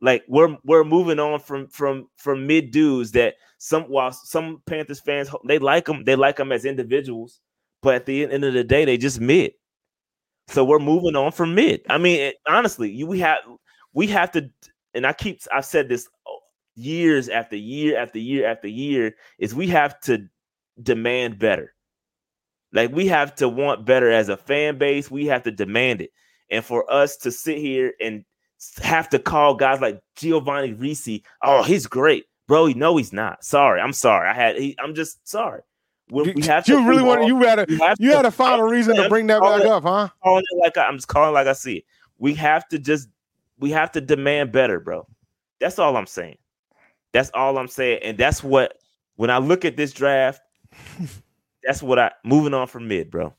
Like we're we're moving on from from from mid dudes that some while some Panthers fans they like them they like them as individuals, but at the end of the day they just mid. So we're moving on from mid. I mean, it, honestly, you we have we have to, and I keep I've said this years after year after year after year is we have to demand better. Like we have to want better as a fan base. We have to demand it. And for us to sit here and have to call guys like Giovanni Ricci, oh, he's great, bro. Know he's not. Sorry, I'm sorry. I had. He, I'm just sorry. We, we have you really want you had a you had to a reason to bring that back it, up, huh? Calling it like I, I'm just calling like I see it. We have to just we have to demand better, bro. That's all I'm saying. That's all I'm saying, and that's what when I look at this draft, that's what I moving on from mid, bro.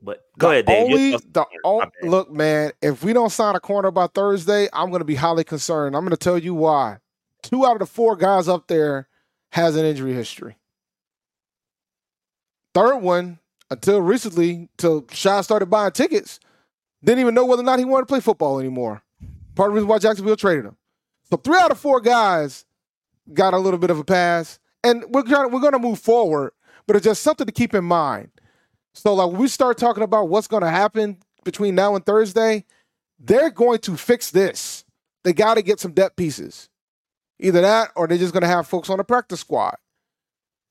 But go the ahead, Dave. Only, the only, look, man, if we don't sign a corner by Thursday, I'm going to be highly concerned. I'm going to tell you why. Two out of the four guys up there has an injury history. Third one, until recently, till Shy started buying tickets, didn't even know whether or not he wanted to play football anymore. Part of the reason why Jacksonville traded him. So three out of four guys got a little bit of a pass and we're gonna, we're going to move forward, but it's just something to keep in mind. So, like, when we start talking about what's going to happen between now and Thursday, they're going to fix this. They got to get some depth pieces. Either that or they're just going to have folks on the practice squad.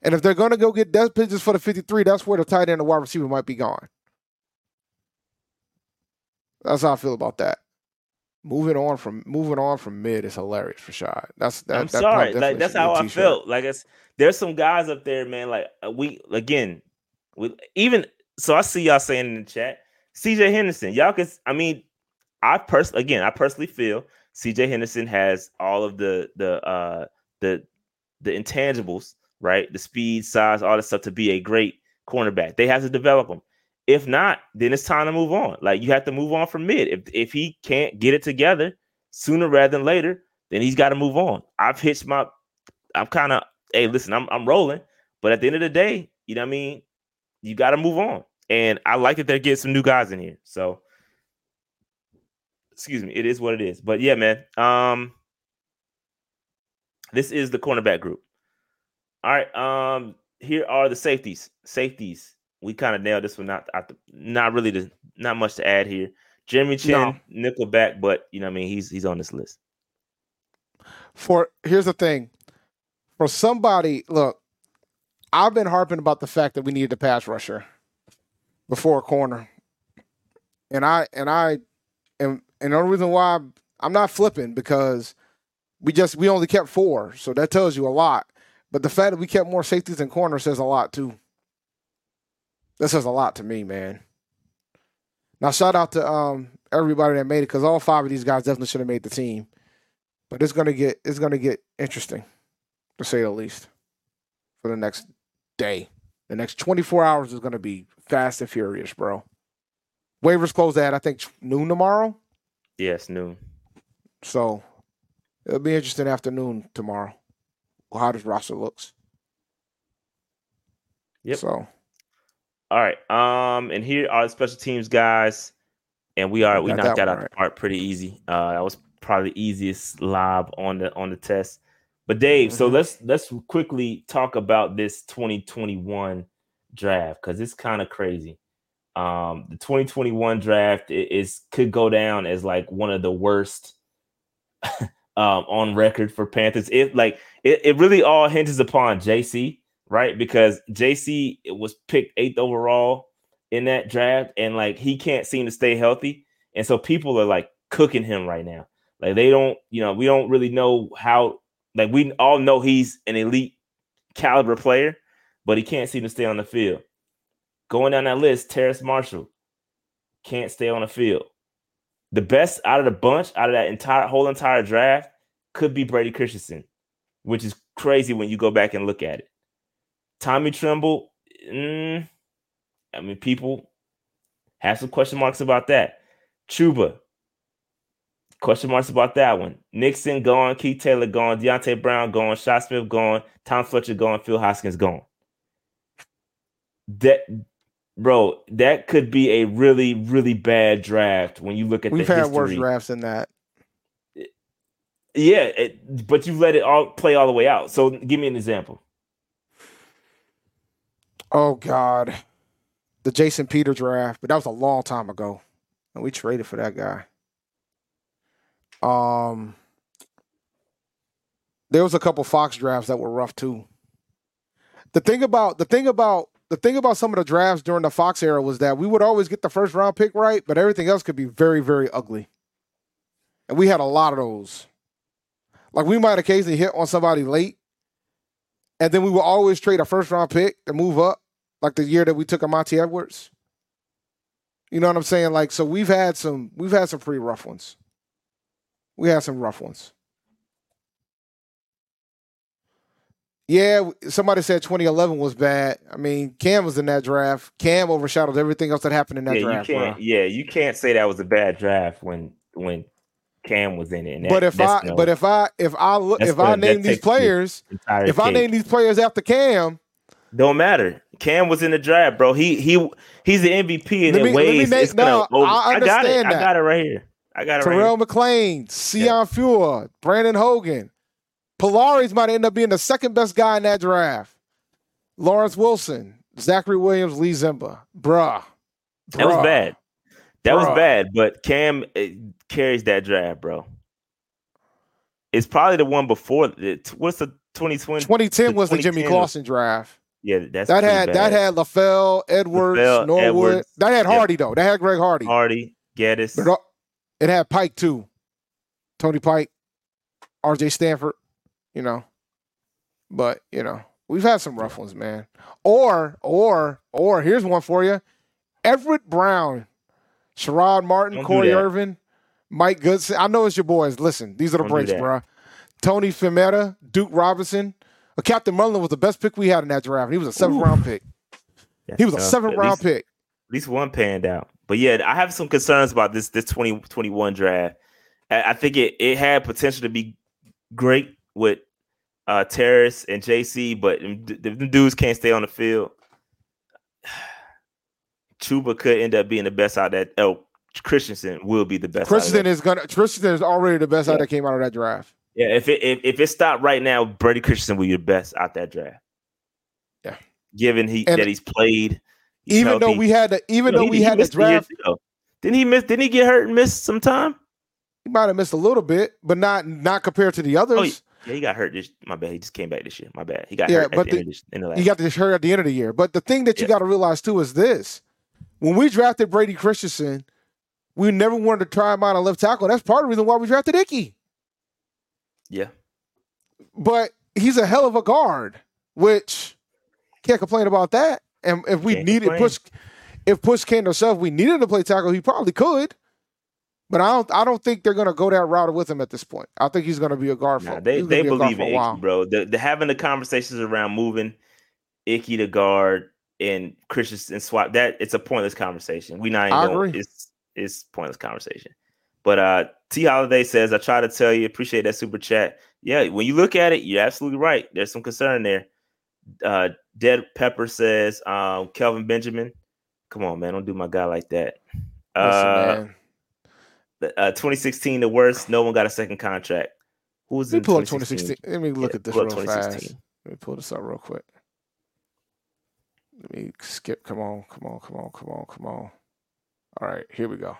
And if they're going to go get depth pieces for the 53, that's where the tight end and wide receiver might be gone. That's how I feel about that moving on from moving on from mid is hilarious for Shad. That's that, I'm that sorry, like that's how I felt. Like it's there's some guys up there, man. Like uh, we again, with even so, I see y'all saying in the chat, C.J. Henderson. Y'all can, I mean, I personally, again, I personally feel C.J. Henderson has all of the the uh the the intangibles, right? The speed, size, all the stuff to be a great cornerback. They have to develop them. If not, then it's time to move on. Like you have to move on from mid. If if he can't get it together sooner rather than later, then he's got to move on. I've hitched my I'm kind of hey, listen, I'm I'm rolling. But at the end of the day, you know what I mean? You got to move on. And I like that they're getting some new guys in here. So excuse me, it is what it is. But yeah, man. Um this is the cornerback group. All right. Um, here are the safeties. Safeties. We kind of nailed this one. Not not really the not much to add here. Jeremy Chinn, no. Nickelback, but you know, I mean, he's he's on this list. For here's the thing, for somebody, look, I've been harping about the fact that we needed a pass rusher before a corner, and I and I, and and the only reason why I'm, I'm not flipping because we just we only kept four, so that tells you a lot. But the fact that we kept more safeties and corners says a lot too. That says a lot to me, man. Now shout out to um, everybody that made it because all five of these guys definitely should have made the team. But it's gonna get it's gonna get interesting, to say the least, for the next day. The next 24 hours is gonna be fast and furious, bro. Waivers close at I think noon tomorrow. Yes, noon. So it'll be interesting afternoon tomorrow. How this roster looks. Yep. So all right. Um, and here are the special teams guys, and we are we knocked that, that out right. the park pretty easy. Uh, that was probably the easiest lob on the on the test. But Dave, mm-hmm. so let's let's quickly talk about this 2021 draft because it's kind of crazy. Um, the 2021 draft is could go down as like one of the worst um, on record for Panthers. It like it, it really all hinges upon JC right? Because JC was picked eighth overall in that draft, and like he can't seem to stay healthy, and so people are like cooking him right now. Like they don't, you know, we don't really know how. Like we all know he's an elite caliber player, but he can't seem to stay on the field. Going down that list, Terrace Marshall can't stay on the field. The best out of the bunch, out of that entire whole entire draft, could be Brady Christensen, which is crazy when you go back and look at it. Tommy Tremble, mm, I mean, people have some question marks about that. Chuba, question marks about that one. Nixon gone, Keith Taylor gone, Deonte Brown gone, Shi Smith gone, Tom Fletcher gone, Phil Hoskins gone. That bro, that could be a really, really bad draft when you look at We've had history. worse drafts than that. Yeah, it, but you let it all play all the way out. So give me an example. Oh God, the Jason Peter draft, but that was a long time ago, and we traded for that guy. Um, there was a couple Fox drafts that were rough too. The thing about the thing about the thing about some of the drafts during the Fox era was that we would always get the first round pick right, but everything else could be very very ugly, and we had a lot of those. Like we might occasionally hit on somebody late, and then we will always trade a first round pick to move up, like the year that we took Armanti Edwards. You know what I'm saying? Like, so we've had some we've had some pretty rough ones. We had some rough ones. Yeah, somebody said 2011 was bad. I mean, Cam was in that draft. Cam overshadowed everything else that happened in that yeah, draft. You can't, yeah, you can't say that was a bad draft when when Cam was in it. That, but if I, no, but if I, if I look, if I name these players, if I name these players after Cam, don't matter. Cam was in the draft, bro. He he he's the MVP in ways. Make, it's no, gonna, I, I, got it. That. I got it right here. I got it. Terrell right McClain, Sione yeah. Fua, Brandon Hogan, Pilares might end up being the second best guy in that draft. Lawrence Wilson, Zachary Williams, Lee Ziemba, bruh. bruh. That was bad. That Bruh. was bad, but Cam eh, carries that draft, bro. It's probably the one before. It. What's the 2020? 2010 was the Jimmy Clausen draft. Yeah, that's that had bad. that had LaFell, Edwards, LaFell, Norwood. Edwards, that had Hardy yep. though. That had Greg Hardy. Hardy, Gettis. But it had Pike too. Tony Pike, R.J. Stanford. You know, but you know we've had some rough ones, man. Or or or here's one for you: Everett Brown Sherrod Martin, Don't Corvey Irvin, Mike Goodson. I know it's your boys. Listen, these are the Don't breaks, bro. Tony Fiammetta, Duke Robinson. Uh, Captain Munnerlyn was the best pick we had in that draft. He was a seventh Ooh. round pick. That's he was tough. a seventh round least, pick. At least one panned out. But yeah, I have some concerns about this this 2021 draft. I think it it had potential to be great with uh, Terrace and JC, but them, them dudes can't stay on the field. Chuba could end up being the best out of that. Oh, Christensen will be the best. out of Christensen that. is gonna. Christensen is already the best Yeah. out that came out of that draft. Yeah, if it if, if it stopped right now, Brady Christensen will be the best out that draft. Yeah. given he And that he's played, he's even though we had the, even No, though he- we had the a draft. Didn't he miss? Didn't he get hurt and miss some time? he might have missed a little bit, but not not compared to the oh, others. Oh, yeah. Yeah, he got hurt. This my bad. He just came back this year. My bad. He got Yeah, hurt at but the, the- end of this, last He got this hurt at the end of the year. But the thing that you Yeah. got to realize too is this: when we drafted Brady Christensen, we never wanted to try him out on left tackle. That's part of the reason why we drafted Icky. Yeah, But he's a hell of a guard, which can't complain about that. And if we Can't needed complain. push, if push came to shove, we needed to play tackle, he probably could. But I don't. I don't think they're going to go that route with him at this point. I think he's going to be a guard nah, for. they they be believe in. Icky, bro. The, the having the conversations around moving Icky to guard and Christensen swap that it's a pointless conversation. We not even I going, agree. it's it's pointless conversation. But uh T Holiday says, I try to tell you, appreciate that super chat. Yeah, when you look at it, you're absolutely right. There's some concern there. Uh Dead Pepper says, um, Kelvin Benjamin. Come on, man, don't do my guy like that. Listen, Uh, man. uh 2016, the worst. No one got a second contract. Who was Let me in pull up 2016? 2016. Let me look Yeah, at this real fast. Let me pull this up real quick. Let me skip. Come on, come on, come on, come on, come on. All right, here we go.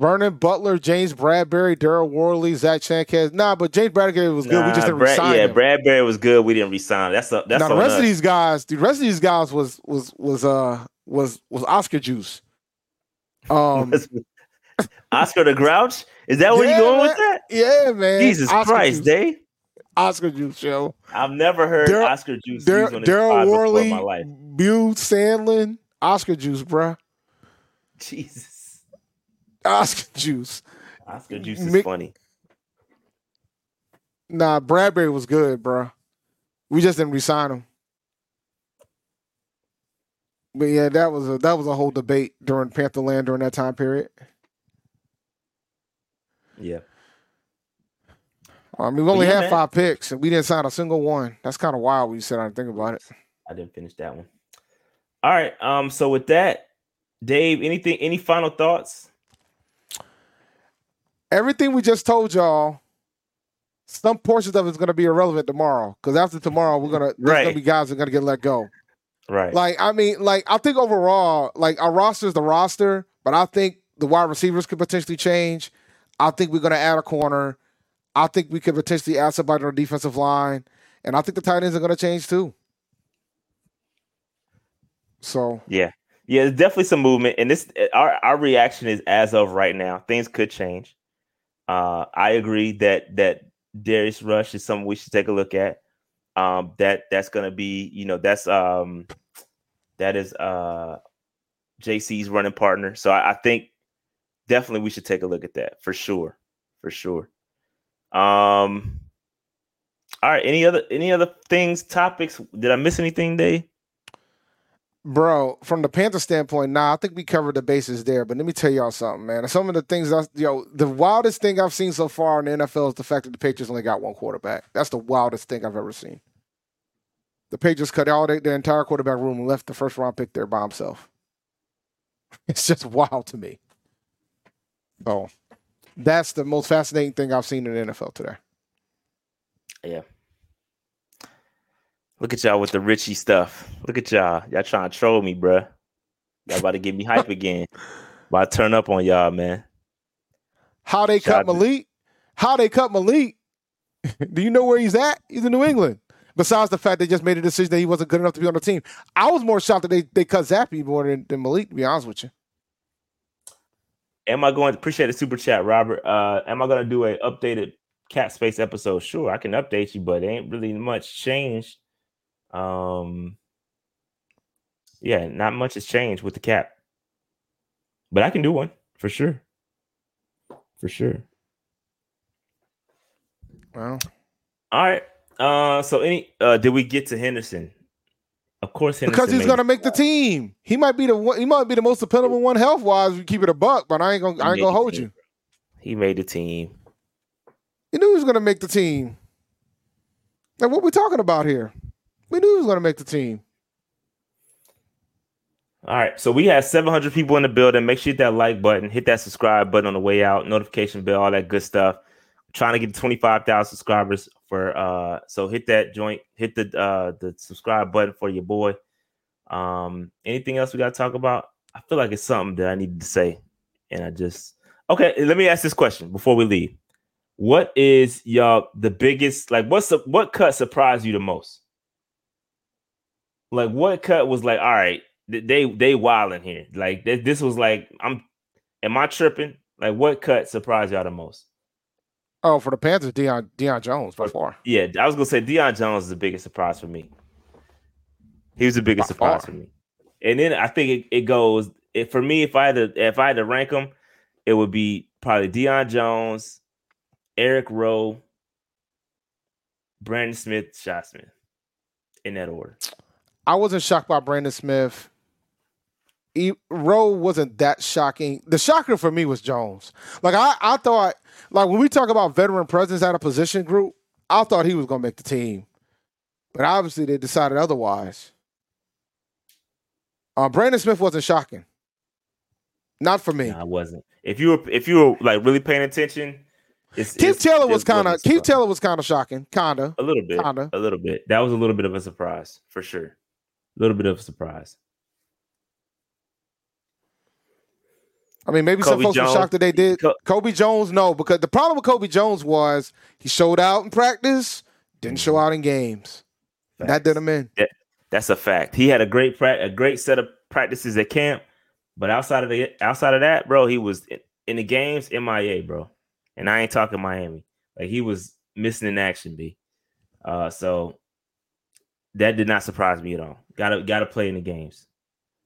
Vernon Butler, James Bradberry, Daryl Worley, Zach Sanchez. Nah, but James Bradberry was good. we just didn't Brad- resign Yeah, him. Bradberry was good. We didn't resign. That's a, that's now the rest of these guys, the rest of these guys was was was uh was was Oscar juice. Um, Oscar the Grouch. Is that where Yeah, you going with that? yeah, man. Jesus Oscar Christ, juice. Dave. Oscar juice show. I've never heard Dar- Oscar Juice Dar- used on Daryl Worley, my life. Beau Sandland, Oscar juice, bruh. Jesus. Oscar juice. Oscar Juice is Mick- funny. Nah, Bradberry was good, bro. We just didn't resign him. But yeah, that was a that was a whole debate during Pantherland during that time period. Yeah. I mean, we only yeah, had man. five picks and we didn't sign a single one. That's kind of wild when you sit down and think about it. I didn't finish that one. All right. Um, so with that, Dave, anything, any final thoughts? Everything we just told y'all, some portions of it's gonna be irrelevant tomorrow. Because after tomorrow, we're gonna there's Right. gonna be guys that are gonna get let go. Right. Like, I mean, like I think overall, like our roster is the roster, but I think the wide receivers could potentially change. I think we're gonna add a corner. I think we could potentially add somebody on the defensive line, and I think the tight ends are gonna change too. So Yeah. Yeah, there's definitely some movement. And this our, our reaction is as of right now. Things could change. Uh I agree that that Darius Rush is something we should take a look at. Um that that's gonna be, you know, that's um that is uh JC's running partner. So I, I think definitely we should take a look at that for sure. For sure. Um all right, any other any other things, topics? Did I miss anything, Dave? Bro, from the Panther standpoint, nah, I think we covered the bases there. But let me tell y'all something, man. Some of the things that yo, the wildest thing I've seen so far in the NFL is the fact that the Patriots only got one quarterback. That's the wildest thing I've ever seen. The Patriots cut all their, their entire quarterback room and left the first round pick there by himself. It's just wild to me. So that's the most fascinating thing I've seen in the NFL today. Yeah. Look at y'all with the Richie stuff. Look at y'all. Y'all trying to troll me, bruh. Y'all about to get me hype again. About to turn up on y'all, man. How they Shout cut out to- Malik? How they cut Malik? Do you know where he's at? He's in New England. Besides the fact they just made a decision that he wasn't good enough to be on the team, I was more shocked that they, they cut Zappe more than, than Malik. To be honest with you, Am I going to appreciate the super chat, Robert? Uh, am I going to do a updated cap space episode? Sure, I can update you, but it ain't really much changed. Um, yeah, not much has changed with the cap, but I can do one for sure. For sure. well, All right. Uh, so any uh, did we get to Henderson? Of course, Henderson because he's gonna make the team. He might be the one, he might be the most dependable one health wise. We keep it a buck, but I ain't gonna I ain't gonna hold team. you. He made the team. He knew he was gonna make the team. Like what we talking about here? We knew he was going to make the team. All right, so we have 700 people in the building. Make sure you hit that like button, hit that subscribe button on the way out, notification bell, all that good stuff. I'm trying to get 25,000 subscribers for uh so hit that joint, hit the uh the subscribe button for your boy. Um anything else we got to talk about? I feel like it's something that I need to say and I just Okay, let me ask this question before we leave. What is y'all the biggest like what's the what cut surprised you the most? Like what cut was like, all right, they they wilding here. Like this was like, I'm am I tripping? Like what cut surprised y'all the most? Oh, for the Panthers, Deion Deion Jones by far. Yeah, I was gonna say Deion Jones is the biggest surprise for me. He was the biggest by surprise far. for me. And then I think it, it goes it, for me if I had to if I had to rank them, it would be probably Deion Jones, Eric Rowe, Brandon Smith, Shi Smith, in that order. I wasn't shocked by Brandon Smith. He, Rowe wasn't that shocking. The shocker for me was Jones. Like I, I thought, like when we talk about veteran presence at a position group, I thought he was going to make the team, but obviously they decided otherwise. Uh, Brandon Smith wasn't shocking. Not for me. I wasn't. If you were, if you were like really paying attention, it's, Keith it's, Taylor was kind of Keith Taylor was kind of shocking, kind of a little bit, kind of a little bit. That was a little bit of a surprise for sure. Little bit of a surprise. I mean, maybe Kobe some folks Jones, were shocked that they did. Kobe Jones, no, because the problem with Kobe Jones was he showed out in practice, didn't show mm-hmm. out in games. Facts. That did him in. That, that's a fact. He had a great pra- a great set of practices at camp, but outside of the outside of that, bro, he was in, in the games MIA, bro. And I ain't talking Miami. Like he was missing in action, B. Uh, so that did not surprise me at all. Gotta gotta play in the games.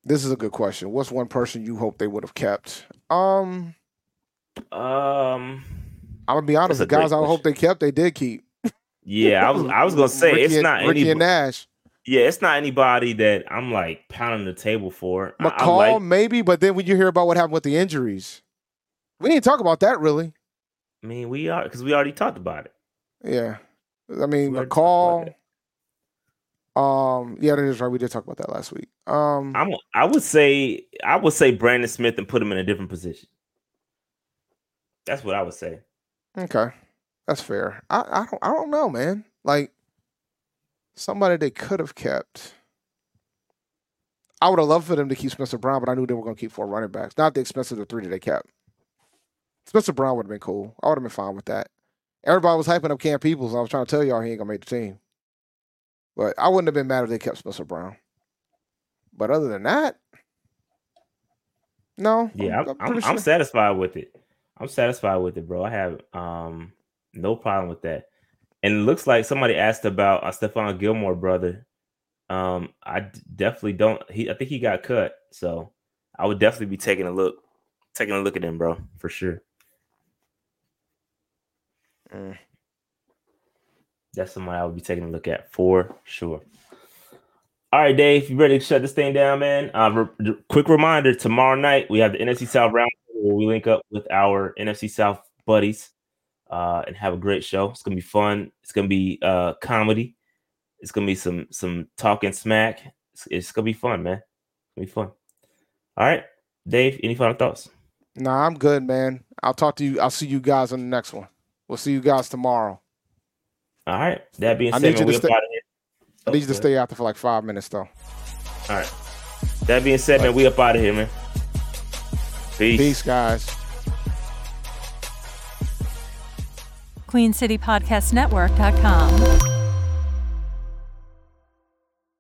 This is a good question. What's one person you hope they would have kept? Um, um, I'm gonna be honest. The guys I hope they kept, they did keep. Yeah, I was I was gonna say Ricky it's not Ricky and Nash. Yeah, it's not anybody that I'm like pounding the table for. McCall, like, maybe, but then when you hear about what happened with the injuries, we didn't talk about that really. I mean, we are because we already talked about it. Yeah, I mean McCall. Um, yeah, that is right. We did talk about that last week. Um, I'm, I would say I would say Brandon Smith and put him in a different position. That's what I would say. Okay, that's fair. I I don't I don't know, man. Like somebody they could have kept. I would have loved for them to keep Spencer Brown, but I knew they were going to keep four running backs, not the expense of the three that they kept. Spencer Brown would have been cool. I would have been fine with that. Everybody was hyping up Cam Peoples. I was trying to tell y'all he ain't gonna make the team. But I wouldn't have been mad if they kept Spencer Brown. But other than that, no. Yeah, I'm, I'm, I'm, sure. I'm, satisfied with it. I'm satisfied with it, bro. I have um no problem with that. And it looks like somebody asked about uh, Stephon Gilmore, brother. Um, I d- definitely don't. He, I think he got cut, so I would definitely be taking a look, taking a look at him, bro, for sure. Mm that's somebody I would be taking a look at for sure. All right, Dave, you ready to shut this thing down, man? Uh, re- quick reminder: tomorrow night we have the NFC South round where we link up with our NFC South buddies uh, and have a great show. It's gonna be fun. It's gonna be uh, comedy. It's gonna be some some talking smack. It's, it's gonna be fun, man. It's gonna be fun. All right, Dave. Any final thoughts? Nah, I'm good, man. I'll talk to you. I'll see you guys on the next one. We'll see you guys tomorrow. All right. That being I said, man, we stay, I need you to stay after for like five minutes, though. All right. That being said, man, we up out of here, man. Peace. Peace, guys. QueenCityPodcastNetwork.com.